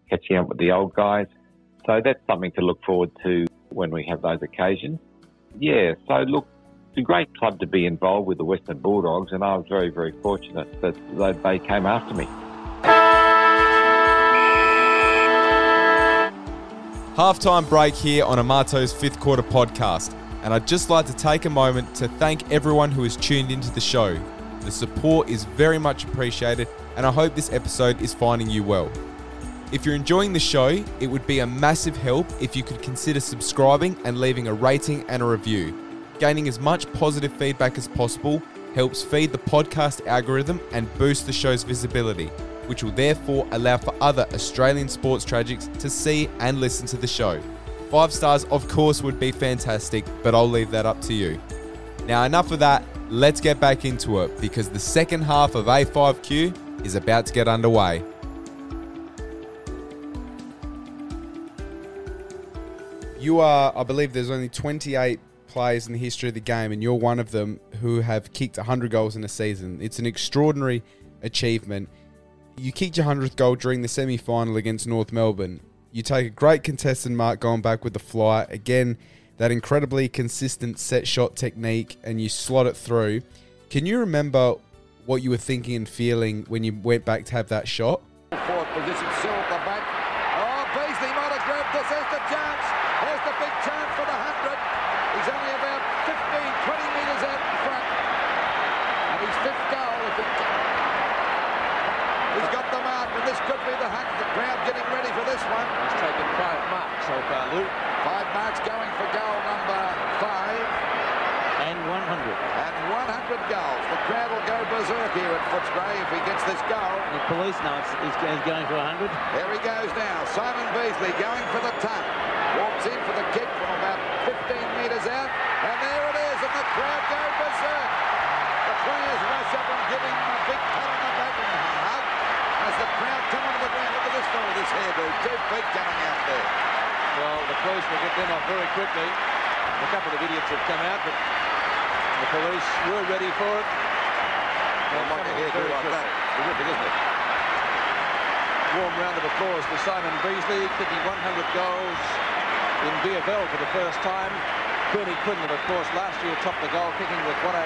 catching up with the old guys. So that's something to look forward to when we have those occasions. Yeah, so look, it's a great club to be involved with the Western Bulldogs, and I was very, very fortunate that they came after me. Halftime break here on Amato's fifth quarter podcast, and I'd just like to take a moment to thank everyone who has tuned into the show. The support is very much appreciated, and I hope this episode is finding you well. If you're enjoying the show, it would be a massive help if you could consider subscribing and leaving a rating and a review. Gaining as much positive feedback as possible helps feed the podcast algorithm and boost the show's visibility which will therefore allow for other Australian sports tragics to see and listen to the show. Five stars, of course, would be fantastic, but I'll leave that up to you. Now, enough of that, let's get back into it because the second half of A5Q is about to get underway. You are, I believe, there's only 28 players in the history of the game, and you're one of them who have kicked 100 goals in a season. It's an extraordinary achievement. You kicked your 100th goal during the semi final against North Melbourne. You take a great contestant mark going back with the fly. Again, that incredibly consistent set shot technique, and you slot it through. Can you remember what you were thinking and feeling when you went back to have that shot? Fourth position, Silver back. Oh, Beasley might have grabbed this. There's the chance. There's the big chance for the 100. He's only about 15, 20 metres out in front. And his fifth goal, if he He's got the mark, and this could be the hunt. The crowd getting ready for this one. He's taken five marks so far, Luke. Five marks going for goal number five. And 100. And 100 goals. The crowd will go go berserk here at Footscray if he gets this goal. The police know it's, he's going for 100. There he goes now. Simon Beasley going for the ton. Walks in for the kick from about 15 metres out. And there it is, and the crowd go berserk. The players rush up and give him a big pat on the back and a hug. As the crowd come onto the ground, look at this fellow with his hairdo. Two feet coming out there. Well, the police will get them off very quickly. A couple of idiots have come out, but the police were ready for it. Well, might get hairdo like that. Terrific, isn't it? Warm round of applause for Simon Beasley, kicking 100 goals in VFL for the first time. Bernie Quinlan, of course, last year topped the goal kicking with 105.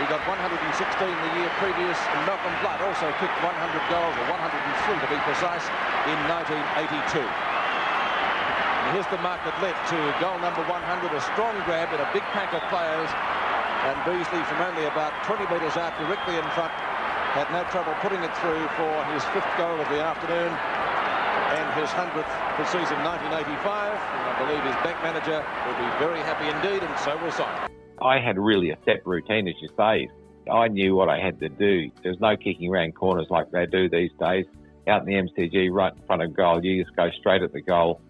He got 116 the year previous. And Malcolm Blight also kicked 100 goals, or 103 to be precise, in 1982. And here's the mark that led to goal number 100, a strong grab in a big pack of players. And Beasley, from only about 20 metres out, directly in front, had no trouble putting it through for his fifth goal of the afternoon and his 100th for season 1985. And I believe his bank manager will be very happy indeed, and so will Simon. I had really a set routine, as you say. I knew what I had to do. There's no kicking around corners like they do these days. Out in the MCG, right in front of goal, you just go straight at the goal.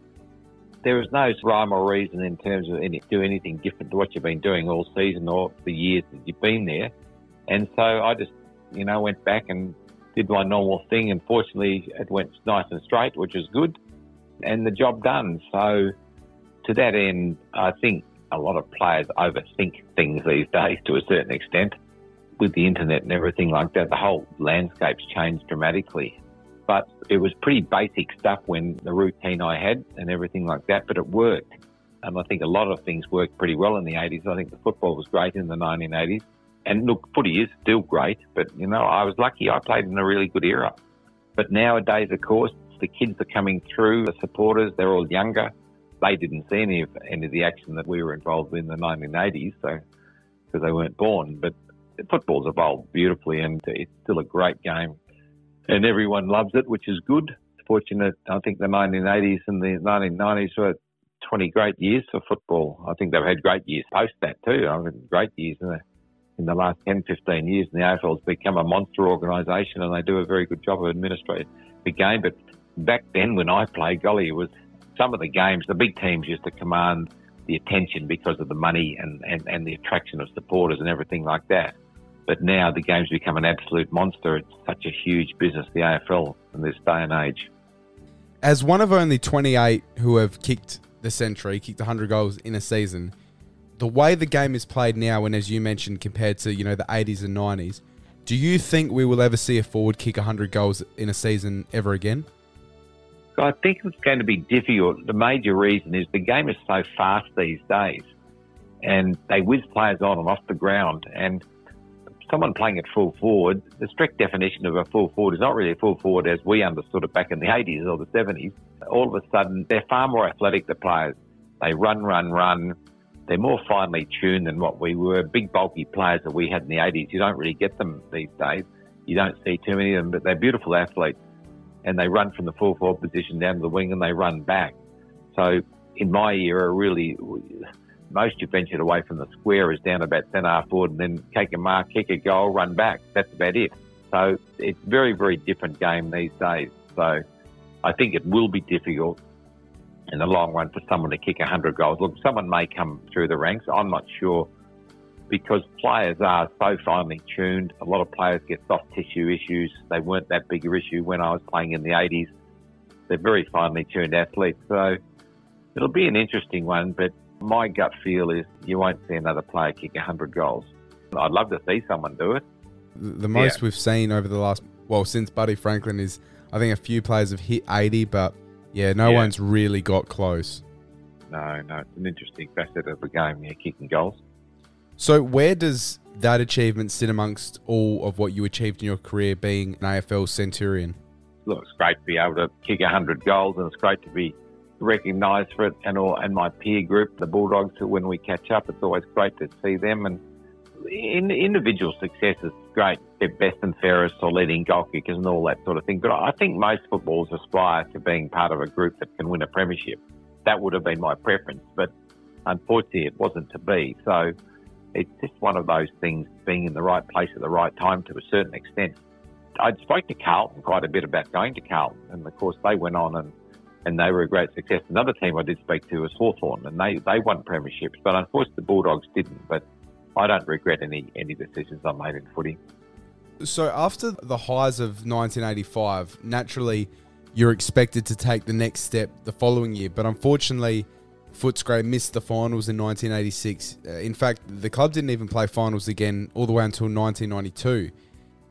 There was no rhyme or reason in terms of any, do anything different to what you've been doing all season or the years that you've been there. And so I just, you know, went back and did my normal thing. And fortunately, it went nice and straight, which is good, and the job done. So to that end, I think a lot of players overthink things these days to a certain extent. With the internet and everything like that, the whole landscape's changed dramatically. But it was pretty basic stuff when the routine I had and everything like that, but it worked. And I think a lot of things worked pretty well in the 80s. I think the football was great in the 1980s. And look, footy is still great, but you know, I was lucky I played in a really good era. But nowadays, of course, the kids are coming through, the supporters, they're all younger. They didn't see any of, any of the action that we were involved in the 1980s, so because they weren't born. But football's evolved beautifully, and it's still a great game, and everyone loves it, which is good. Fortunate, I think the 1980s and the 1990s were 20 great years for football. I think they've had great years post that too. I mean, great years the, in the last 10, 15 years. And the AFL has become a monster organisation and they do a very good job of administrating the game. But back then when I played, golly, it was some of the games, the big teams used to command the attention because of the money and, and, and the attraction of supporters and everything like that. But now the game's become an absolute monster. It's such a huge business, the AFL, in this day and age. As one of only 28 who have kicked the century, kicked 100 goals in a season, the way the game is played now, and as you mentioned, compared to you know the 80s and 90s, do you think we will ever see a forward kick 100 goals in a season ever again? I think it's going to be difficult. The major reason is the game is so fast these days, and they whiz players on and off the ground. And someone playing at full forward, the strict definition of a full forward is not really a full forward as we understood it back in the 80s or the 70s. All of a sudden, they're far more athletic, the players. They run, run, run. They're more finely tuned than what we were. Big, bulky players that we had in the 80s, you don't really get them these days. You don't see too many of them, but they're beautiful athletes. And they run from the full forward position down to the wing and they run back. So in my era, really, most you ventured away from the square is down about centre half forward and then take a mark, kick a goal, run back. That's about it. So it's very, very different game these days. So I think it will be difficult in the long run for someone to kick 100 goals. Look, someone may come through the ranks. I'm not sure because players are so finely tuned. A lot of players get soft tissue issues. They weren't that big an issue when I was playing in the 80s. They're very finely tuned athletes. So it'll be an interesting one, but my gut feel is you won't see another player kick 100 goals. I'd love to see someone do it. The most Yeah. we've seen over the last, well, since Buddy Franklin is, I think a few players have hit 80, but yeah, no Yeah. one's really got close. No, no, it's an interesting facet of the game, yeah, kicking goals. So, where does that achievement sit amongst all of what you achieved in your career being an AFL Centurion? Look, it's great to be able to kick 100 goals and it's great to be recognised for it and all, and my peer group, the Bulldogs, when we catch up, it's always great to see them. And in, individual success is great, they're best and fairest or leading goal kickers and all that sort of thing. But I think most footballers aspire to being part of a group that can win a premiership. That would have been my preference, but unfortunately it wasn't to be. So it's just one of those things being in the right place at the right time to a certain extent. I spoke to Carlton quite a bit about going to Carlton, and of course they went on and, and they were a great success. Another team I did speak to was Hawthorn, and they, they won premierships, but unfortunately the Bulldogs didn't. But I don't regret any any decisions I made in footy. So after the highs of 1985, naturally you're expected to take the next step the following year, but unfortunately. Footscray missed the finals in 1986. Uh, in fact, the club didn't even play finals again all the way until 1992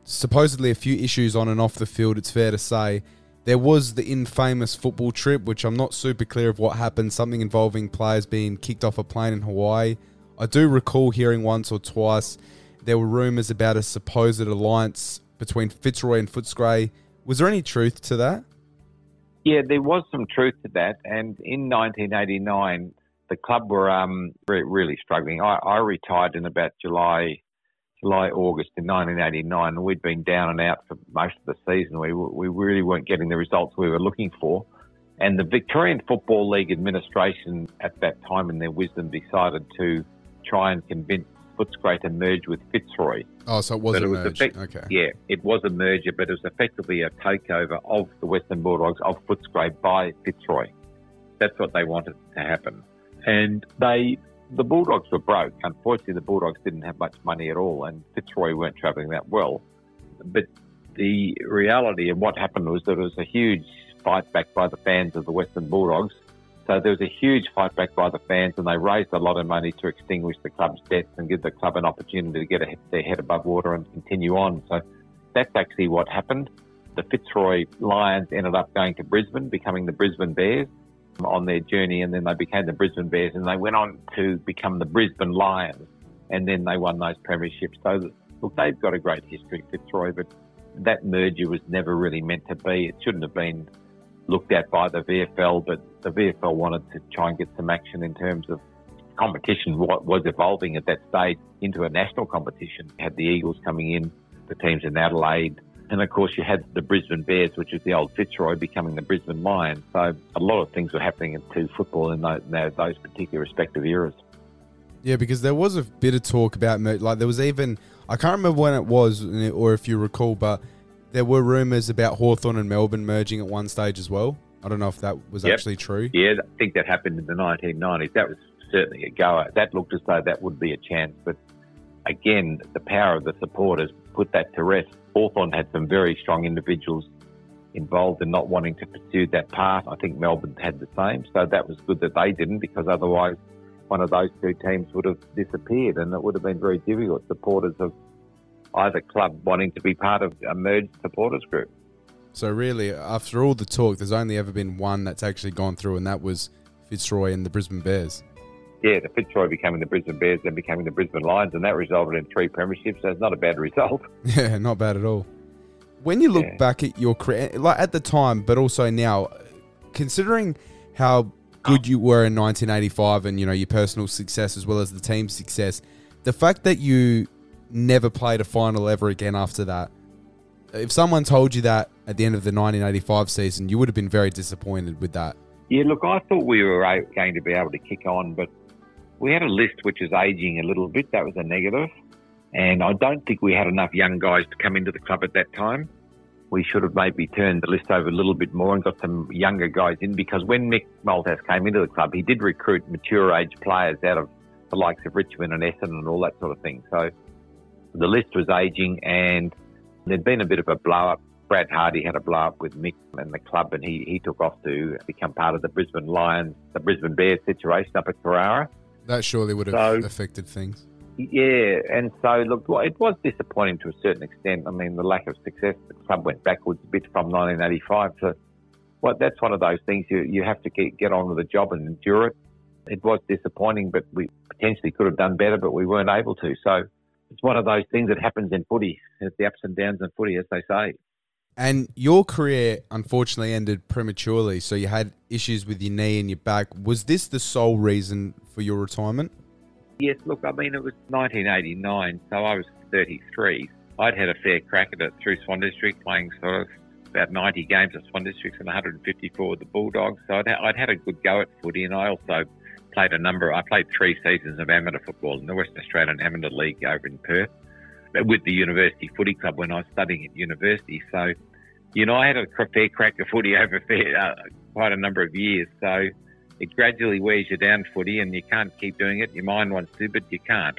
supposedly a few issues on and off the field, it's fair to say. There was the infamous football trip, which I'm not super clear of what happened, something involving players being kicked off a plane in Hawaii. I do recall hearing once or twice there were rumours about a supposed alliance between Fitzroy and Footscray. Was there any truth to that? Yeah, there was some truth to that. And in 1989, the club were um, really struggling. I, I retired in about July July, August in 1989. We'd been down and out for most of the season. We, we really weren't getting the results we were looking for. And the Victorian Football League administration at that time, in their wisdom, decided to try and convince Footscray to merge with Fitzroy. Oh, so it was but a it was merge. Effect- okay. Yeah, it was a merger, but it was effectively a takeover of the Western Bulldogs of Footscray by Fitzroy. That's what they wanted to happen. And they the Bulldogs were broke. Unfortunately, the Bulldogs didn't have much money at all, and Fitzroy weren't travelling that well. But the reality of what happened was that it was a huge fight back by the fans of the Western Bulldogs. So there was a huge fight back by the fans, and they raised a lot of money to extinguish the club's debts and give the club an opportunity to get their head above water and continue on. So that's actually what happened. The Fitzroy Lions ended up going to Brisbane, becoming the Brisbane Bears on their journey, and then they became the Brisbane Bears, and they went on to become the Brisbane Lions, and then they won those premierships. So, look, they've got a great history, Fitzroy, but that merger was never really meant to be. It shouldn't have been looked at by the VFL, but the VFL wanted to try and get some action in terms of competition. What was evolving at that stage into a national competition. had the Eagles coming in, the teams in Adelaide, and of course, you had the Brisbane Bears, which is the old Fitzroy, becoming the Brisbane Lions. So a lot of things were happening to football in those, those particular respective eras. Yeah, because there was a bit of talk about like there was even I can't remember when it was or if you recall, but there were rumours about Hawthorn and Melbourne merging at one stage as well. I don't know if that was yep. actually true. Yeah, I think that happened in the 1990s. That was certainly a goer. That looked as though that would be a chance, but again, the power of the supporters put that to rest. Hawthorn had some very strong individuals involved in not wanting to pursue that path. I think Melbourne had the same, so that was good that they didn't because otherwise one of those two teams would have disappeared and it would have been very difficult. Supporters of either club wanting to be part of a merged supporters group. So really, after all the talk, there's only ever been one that's actually gone through, and that was Fitzroy and the Brisbane Bears yeah, the Fitzroy becoming the Brisbane Bears, then becoming the Brisbane Lions, and that resulted in three premierships. So it's not a bad result. Yeah, not bad at all. When you look yeah. back at your career, like at the time, but also now, considering how good you were in 1985 and you know your personal success as well as the team's success, the fact that you never played a final ever again after that. If someone told you that at the end of the 1985 season, you would have been very disappointed with that. Yeah, look, I thought we were going to be able to kick on, but we had a list which was aging a little bit. That was a negative. And I don't think we had enough young guys to come into the club at that time. We should have maybe turned the list over a little bit more and got some younger guys in because when Mick Malthouse came into the club, he did recruit mature age players out of the likes of Richmond and Essendon and all that sort of thing. So the list was aging and there'd been a bit of a blow up. Brad Hardy had a blow up with Mick and the club and he, he took off to become part of the Brisbane Lions, the Brisbane Bears situation up at Carrara. That surely would have so, affected things. Yeah, and so look, it was disappointing to a certain extent. I mean, the lack of success, the club went backwards a bit from 1985 to well, that's one of those things you you have to get get on with the job and endure it. It was disappointing, but we potentially could have done better, but we weren't able to. So it's one of those things that happens in footy. It's the ups and downs in footy, as they say. And your career unfortunately ended prematurely. So you had issues with your knee and your back. Was this the sole reason for your retirement? Yes, look, I mean, it was 1989, so I was 33. I'd had a fair crack at it through Swan District, playing sort of about 90 games at Swan Districts and 154 with the Bulldogs. So I'd, I'd had a good go at footy, and I also played a number. I played three seasons of amateur football in the Western Australian Amateur League over in Perth with the University Footy Club when I was studying at university. So, you know, I had a fair crack of footy over fair, uh, quite a number of years. So it gradually wears you down footy and you can't keep doing it. Your mind wants to, but you can't.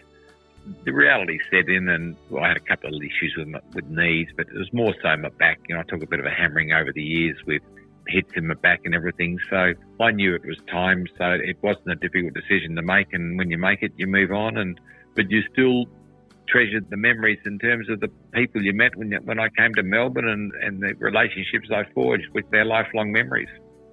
The reality set in, and well, I had a couple of issues with my, with knees, but it was more so my back. You know, I took a bit of a hammering over the years with hits in my back and everything. So I knew it was time. So it wasn't a difficult decision to make. And when you make it, you move on. And but you still treasured the memories in terms of the people you met when when I came to Melbourne and, and the relationships I forged with their lifelong memories.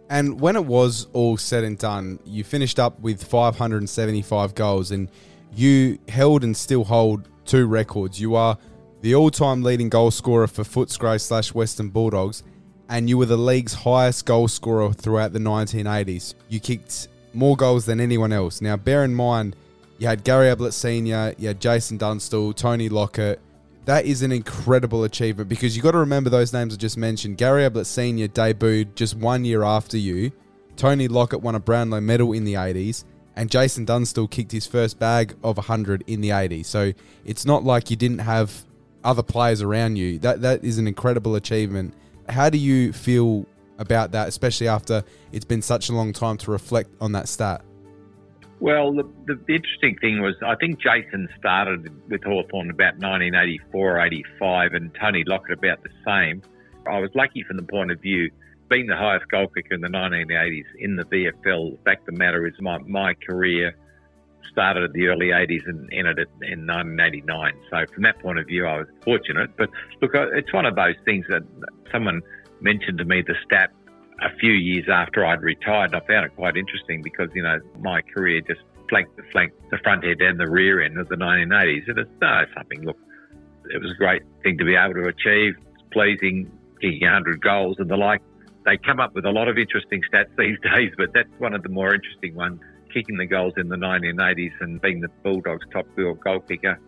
And when it was all said and done, you finished up with 575 goals and you held and still hold two records. You are the all time leading goal scorer for Footscray slash Western Bulldogs, and you were the league's highest goal scorer throughout the 1980s. You kicked more goals than anyone else. Now, bear in mind, you had Gary Ablett Sr., you had Jason Dunstall, Tony Lockett. That is an incredible achievement because you got to remember those names I just mentioned. Gary Ablett Sr. debuted just one year after you. Tony Lockett won a Brownlow medal in the 80s, and Jason Dunstall kicked his first bag of 100 in the 80s. So it's not like you didn't have other players around you. That that is an incredible achievement. How do you feel about that, especially after it's been such a long time to reflect on that stat? Well, the, the, interesting thing was, I think Jason started with Hawthorn about 1984 or 85, and Tony Lockett about the same. I was lucky from the point of view, being the highest goal kicker in the 1980s in the VFL. The fact of the matter is, my, my career started at the early 80s and ended in 1989. So, from that point of view, I was fortunate. But look, it's one of those things that someone mentioned to me the stat a few years after I'd retired. I found it quite interesting because, you know, my career just flanked the flank, the front end and the rear end of the 1980s. And it's uh, something, look, it was a great thing to be able to achieve. It's pleasing, kicking 100 goals and the like. They come up with a lot of interesting stats these days, but that's one of the more interesting ones, kicking the goals in the 1980s and being the Bulldogs' top goal kicker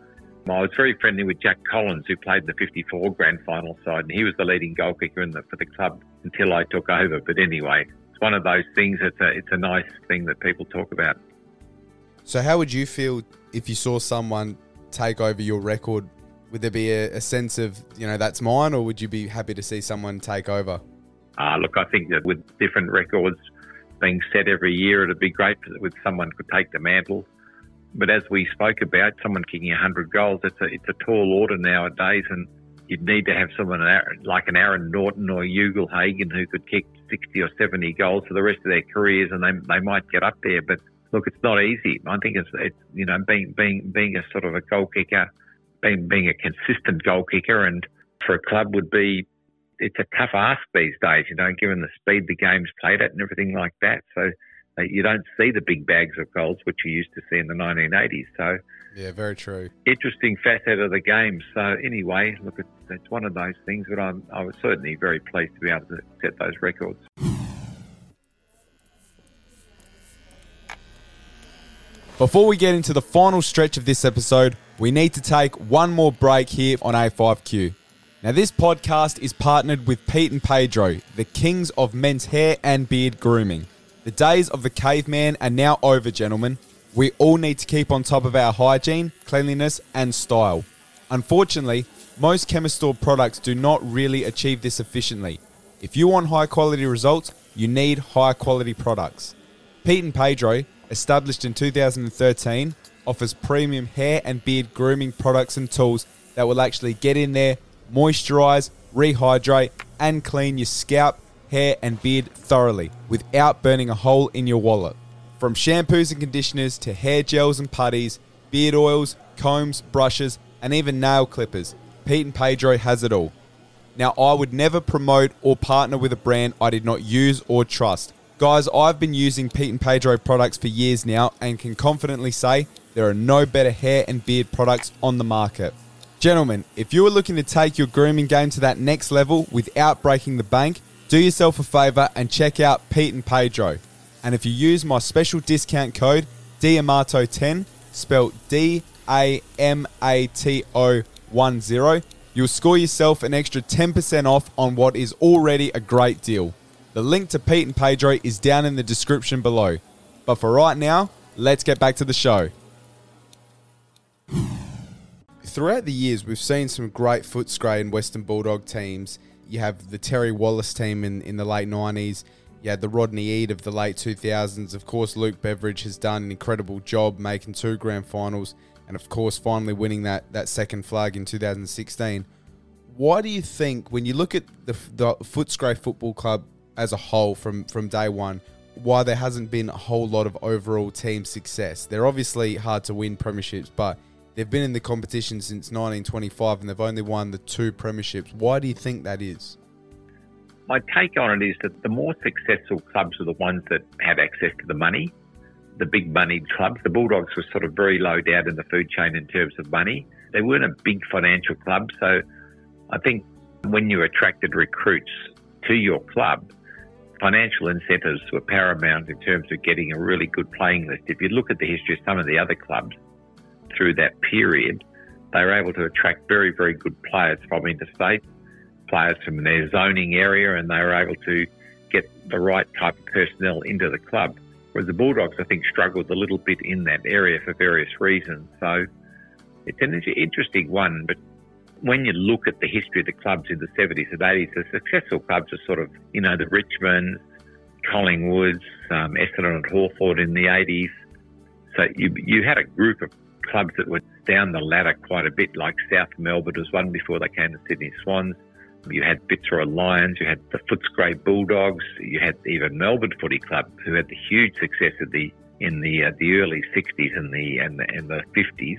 I was very friendly with Jack Collins, who played the 54 grand final side, and he was the leading goal kicker the, for the club until I took over. But anyway, it's one of those things. It's a it's a nice thing that people talk about. So, how would you feel if you saw someone take over your record? Would there be a, a sense of you know that's mine, or would you be happy to see someone take over? Uh, look, I think that with different records being set every year, it'd be great if someone could take the mantle but as we spoke about, someone kicking 100 goals, it's a, it's a tall order nowadays, and you'd need to have someone like an Aaron Naughton or Ugle-Hagan who could kick 60 or 70 goals for the rest of their careers, and they, they might get up there. But look, it's not easy. I think it's, it's you know being being being a sort of a goal kicker, being being a consistent goal kicker, and for a club would be it's a tough ask these days. You know, given the speed the game's played at and everything like that. So uh, you don't see the big bags of goals which you used to see in the 1980s. So, yeah, very true. Interesting facet of the game. So, anyway, look, it's, it's one of those things, but I'm, I was certainly very pleased to be able to set those records. Before we get into the final stretch of this episode, we need to take one more break here on A5Q. Now, this podcast is partnered with Pete and Pedro, the kings of men's hair and beard grooming. The days of the caveman are now over, gentlemen. We all need to keep on top of our hygiene, cleanliness, and style. Unfortunately, most chemist store products do not really achieve this efficiently. If you want high quality results, you need high quality products. Pete and Pedro, established in 2013, offers premium hair and beard grooming products and tools that will actually get in there, moisturize, rehydrate, and clean your scalp hair, and beard thoroughly without burning a hole in your wallet. From shampoos and conditioners to hair gels and putties, beard oils, combs, brushes, and even nail clippers, Pete and Pedro has it all. Now, I would never promote or partner with a brand I did not use or trust. Guys, I've been using Pete and Pedro products for years now and can confidently say there are no better hair and beard products on the market. Gentlemen, if you are looking to take your grooming game to that next level without breaking the bank, do yourself a favor and check out Pete and Pedro. And if you use my special discount code DAMATO10, spelled D A M A T O 10, you'll score yourself an extra 10% off on what is already a great deal. The link to Pete and Pedro is down in the description below. But for right now, Let's get back to the show. Throughout the years, we've seen some great Footscray and Western Bulldog teams. You have the Terry Wallace team in, in the late 90s. You had the Rodney Eade of the late 2000s. Of course, Luke Beveridge has done an incredible job making two grand finals and, of course, finally winning that, that second flag in 2016. Why do you think, when you look at the, the Footscray Football Club as a whole from, from day one, why there hasn't been a whole lot of overall team success? They're obviously hard to win premierships, but they've been in the competition since 1925 and they've only won the two premierships. Why do you think that is? My take on it is that the more successful clubs are the ones that have access to the money, the big moneyed clubs. The Bulldogs were sort of very low down in the food chain in terms of money. They weren't a big financial club, so I think when you attracted recruits to your club, financial incentives were paramount in terms of getting a really good playing list. If you look at the history of some of the other clubs through that period, they were able to attract very, very good players from interstate, players from their zoning area, and they were able to get the right type of personnel into the club. Whereas the Bulldogs, I think, struggled a little bit in that area for various reasons. So it's an interesting one, but when you look at the history of the clubs in the 70s and 80s, the successful clubs are sort of, you know, the Richmond, Collingwoods, um, Essendon and Hawthorn in the 80s. So you, you had a group of clubs that were down the ladder quite a bit, like South Melbourne was one before they came to Sydney Swans. You had Fitzroy Lions, you had the Footscray Bulldogs, you had even Melbourne Footy Club, who had the huge success of the in the uh, the early 60s and the and the, and the 50s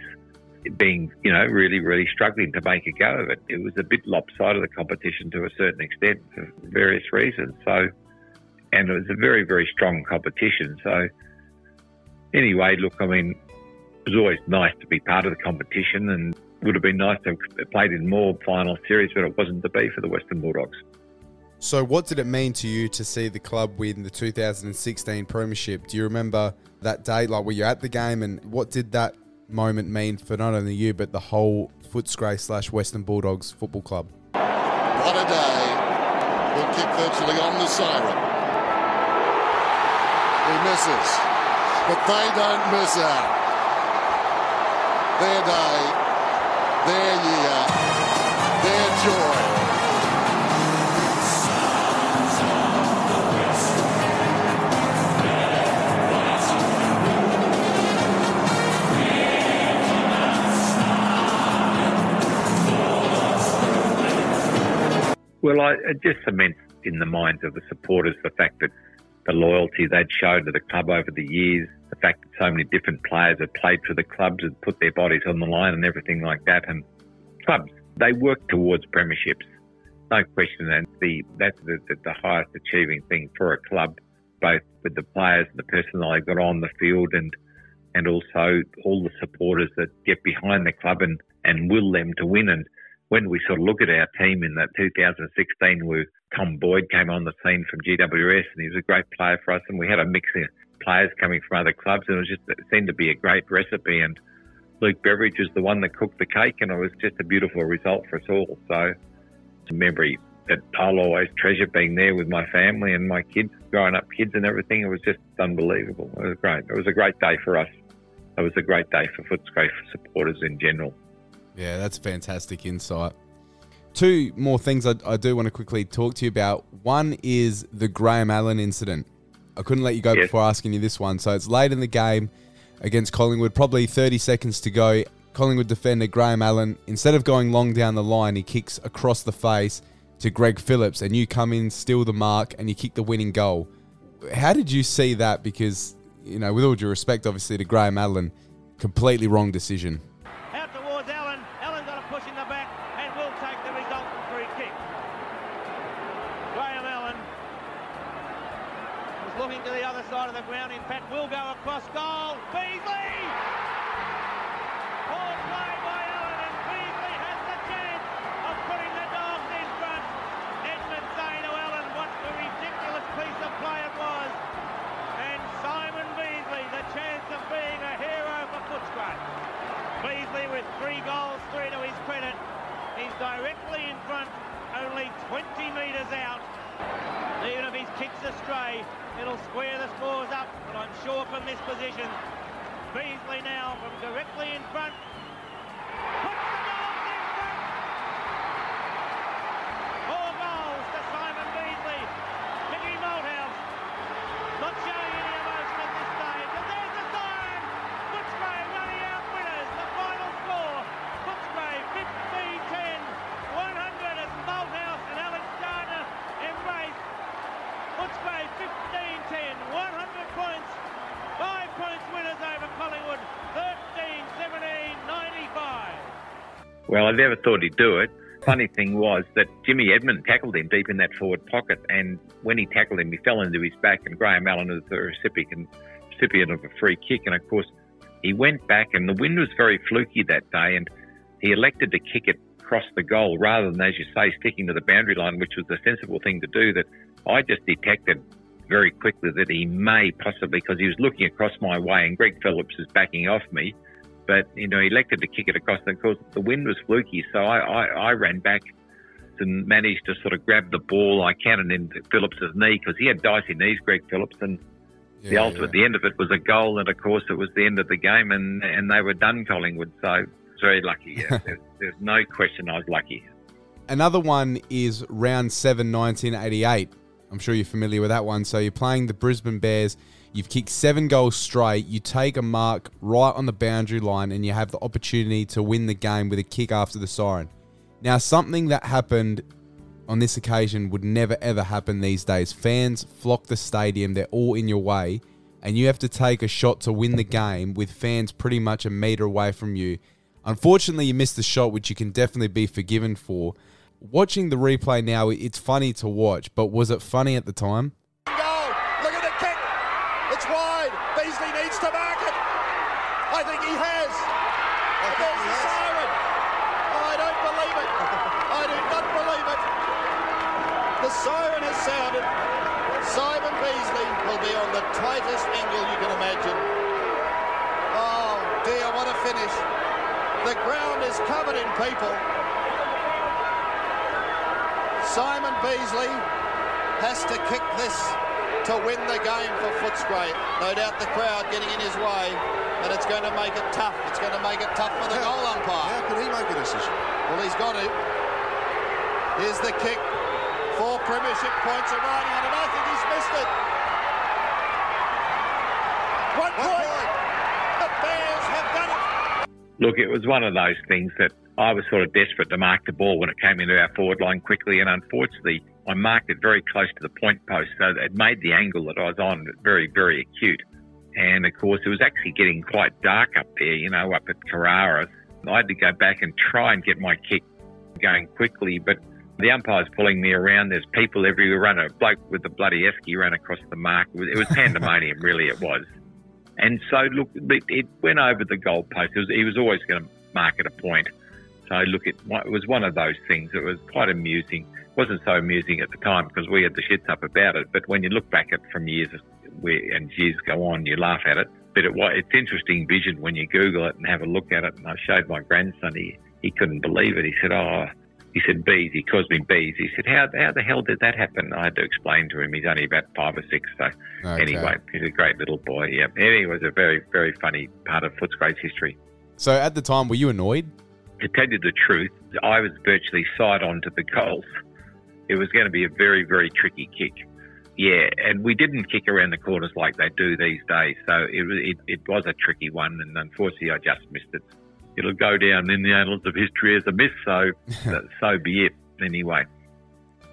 being, you know, really, really struggling to make a go of it. It was a bit lopsided, the competition to a certain extent for various reasons. So, and it was a very, very strong competition. So, anyway, look, I mean, it was always nice to be part of the competition and would have been nice to have played in more final series, but it wasn't to be for the Western Bulldogs. So, what did it mean to you to see the club win the 2016 Premiership? Do you remember that day? Like, were you at the game, and what did that moment mean for not only you but the whole Footscray slash Western Bulldogs football club? What a day! We'll kick virtually on the siren. He misses, but they don't miss out. Their day, their year, their joy. Well, I, it just cements in the minds of the supporters the fact that the loyalty they'd shown to the club over the years, the fact that so many different players have played for the clubs and put their bodies on the line and everything like that. And clubs, they work towards premierships. No question. And the, that's the, the, the highest achieving thing for a club, both with the players and the personnel they've got on the field and and also all the supporters that get behind the club and, and will them to win. And when we sort of look at our team in that 2016, where Tom Boyd came on the scene from GWS, and he was a great player for us, and we had a mix of players coming from other clubs, and it was just it seemed to be a great recipe. And Luke Beveridge was the one that cooked the cake, and it was just a beautiful result for us all. So it's a memory that I'll always treasure being there with my family and my kids, growing up kids and everything. It was just unbelievable. It was great. It was a great day for us. It was a great day for Footscray supporters in general. Yeah, that's fantastic insight. Two more things I, I, do want to quickly talk to you about. One is the Graham Allen incident. I couldn't let you go before asking you this one. So it's late in the game against Collingwood, probably 30 seconds to go. Collingwood defender Graham Allen, instead of going long down the line, he kicks across the face to Greg Phillips, and you come in, steal the mark, and you kick the winning goal. How did you see that? Because, you know, with all due respect, obviously, to Graham Allen, completely wrong decision. Directly in front, only 20 metres out. Even if his kicks astray, it'll square the scores up. But I'm sure from this position, Beasley now from directly in front. Puts I never thought he'd do it. Funny thing was that Jimmy Edmond tackled him deep in that forward pocket, and when he tackled him, he fell into his back, and Graham Allen was the recipient, recipient of a free kick. And of course, he went back, and the wind was very fluky that day, and he elected to kick it across the goal rather than, as you say, sticking to the boundary line, which was the sensible thing to do. That I just detected very quickly that he may possibly, because he was looking across my way, and Greg Phillips is backing off me but you know, he elected to kick it across. And of course, the wind was fluky, so I, I, I ran back and managed to sort of grab the ball. I counted into Phillips's knee because he had dicey knees, Greg Phillips, and the Yeah, ultimate, the end of it was a goal, and of course, it was the end of the game, and and they were done, Collingwood. So very lucky. Yeah. there's, there's no question I was lucky. Another one is round 7, 1988. I'm sure you're familiar with that one. So you're playing the Brisbane Bears. You've kicked seven goals straight. You take a mark right on the boundary line, and you have the opportunity to win the game with a kick after the siren. Now, something that happened on this occasion would never ever happen these days. Fans flock the stadium, they're all in your way, and you have to take a shot to win the game with fans pretty much a meter away from you. Unfortunately, you missed the shot, which you can definitely be forgiven for. Watching the replay now, it's funny to watch, but was it funny at the time? Goal. Look at the kick. It's wide. Beasley needs to mark it. I think he has. And there's the siren. Oh, I don't believe it. I do not believe it. The siren has sounded. Simon Beasley will be on the tightest angle you can imagine. Oh dear, what a finish. The ground is covered in people. Simon Beasley has to kick this to win the game for Footscray. No doubt the crowd getting in his way, and it's going to make it tough. It's going to make it tough for the goal umpire. How can he make a decision? Well, he's got it. Here's the kick. Four premiership points are riding on it. I think he's missed it. One, point. The Bears have done it. Look, it was one of those things that I was sort of desperate to mark the ball when it came into our forward line quickly, and unfortunately, I marked it very close to the point post, so it made the angle that I was on very, very acute. And of course, it was actually getting quite dark up there, you know, up at Carrara. I had to go back and try and get my kick going quickly, but the umpire's pulling me around. There's people everywhere. Run a bloke with the bloody esky ran across the mark. It was pandemonium, really. It was. And so, look, it, went over the goalpost. Was, he was always going to mark it a point. So, look, it, it was one of those things. It was quite amusing. It wasn't so amusing at the time because we had the shits up about it. But when you look back at from years and years go on, you laugh at it. But it, it's interesting vision when you Google it and have a look at it. And I showed my grandson. He he couldn't believe it. He said, "Oh." He said bees. He calls me bees. He said, "How how the hell did that happen?" I had to explain to him. He's only about five or six. So Okay. anyway, he's a great little boy. Yeah, anyway, it was a very very funny part of Footscray's history. So at the time, were you annoyed? To tell you the truth, I was virtually side on to the goals. It was going to be a very very tricky kick. Yeah, and we didn't kick around the corners like they do these days. So it it, it was a tricky one, and unfortunately, I just missed it. It'll go down in the annals of history as a myth. So so be it. Anyway.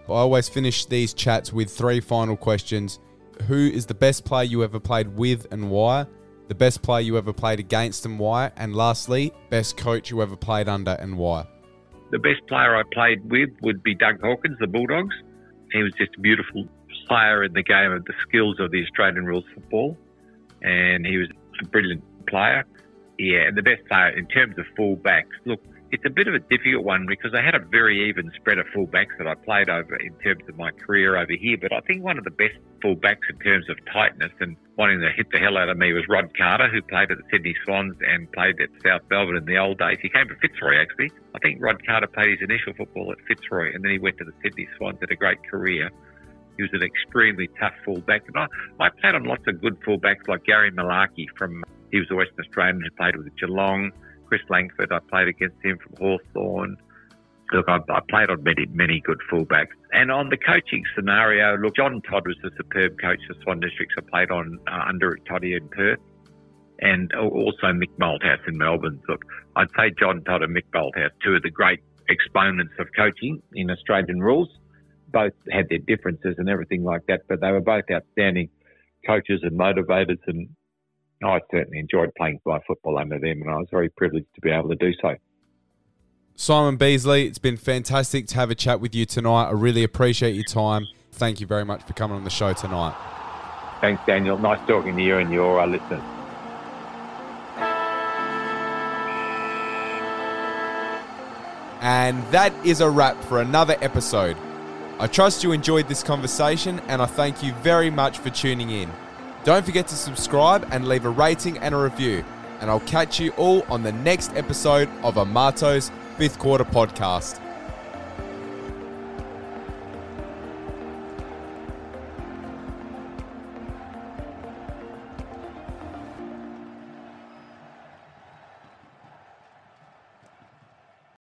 I always finish these chats with three final questions. Who is the best player you ever played with and why? The best player you ever played against and why? And lastly, best coach you ever played under and why? The best player I played with would be Doug Hawkins, the Bulldogs. He was just a beautiful player in the game of the skills of the Australian rules football, and he was a brilliant player. Yeah, and the best player in terms of fullbacks. Look, it's a bit of a difficult one because I had a very even spread of fullbacks that I played over in terms of my career over here. But I think one of the best fullbacks in terms of tightness and wanting to hit the hell out of me was Rod Carter, who played at the Sydney Swans and played at South Melbourne in the old days. He came from Fitzroy actually. I think Rod Carter played his initial football at Fitzroy and then he went to the Sydney Swans, had a great career. He was an extremely tough fullback. And I, I played on lots of good fullbacks like Gary Malarkey from He was a Western Australian who played with Geelong. Chris Langford, I played against him from Hawthorn. Look, I, I played on many, many good fullbacks. And on the coaching scenario, look, John Todd was a superb coach for Swan Districts. I played on uh, under Toddy in Perth and also Mick Malthouse in Melbourne. Look, I'd say John Todd and Mick Malthouse, two of the great exponents of coaching in Australian rules. Both had their differences and everything like that, but they were both outstanding coaches and motivators. And I certainly enjoyed playing my football under them, and I was very privileged to be able to do so. Simon Beasley, it's been fantastic to have a chat with you tonight. I really appreciate your time. Thank you very much for coming on the show tonight. Thanks, Daniel. Nice talking to you and your uh, listeners. And that is a wrap for another episode. I trust you enjoyed this conversation and I thank you very much for tuning in. Don't forget to subscribe and leave a rating and a review. And I'll catch you all on the next episode of Amato's fifth quarter podcast.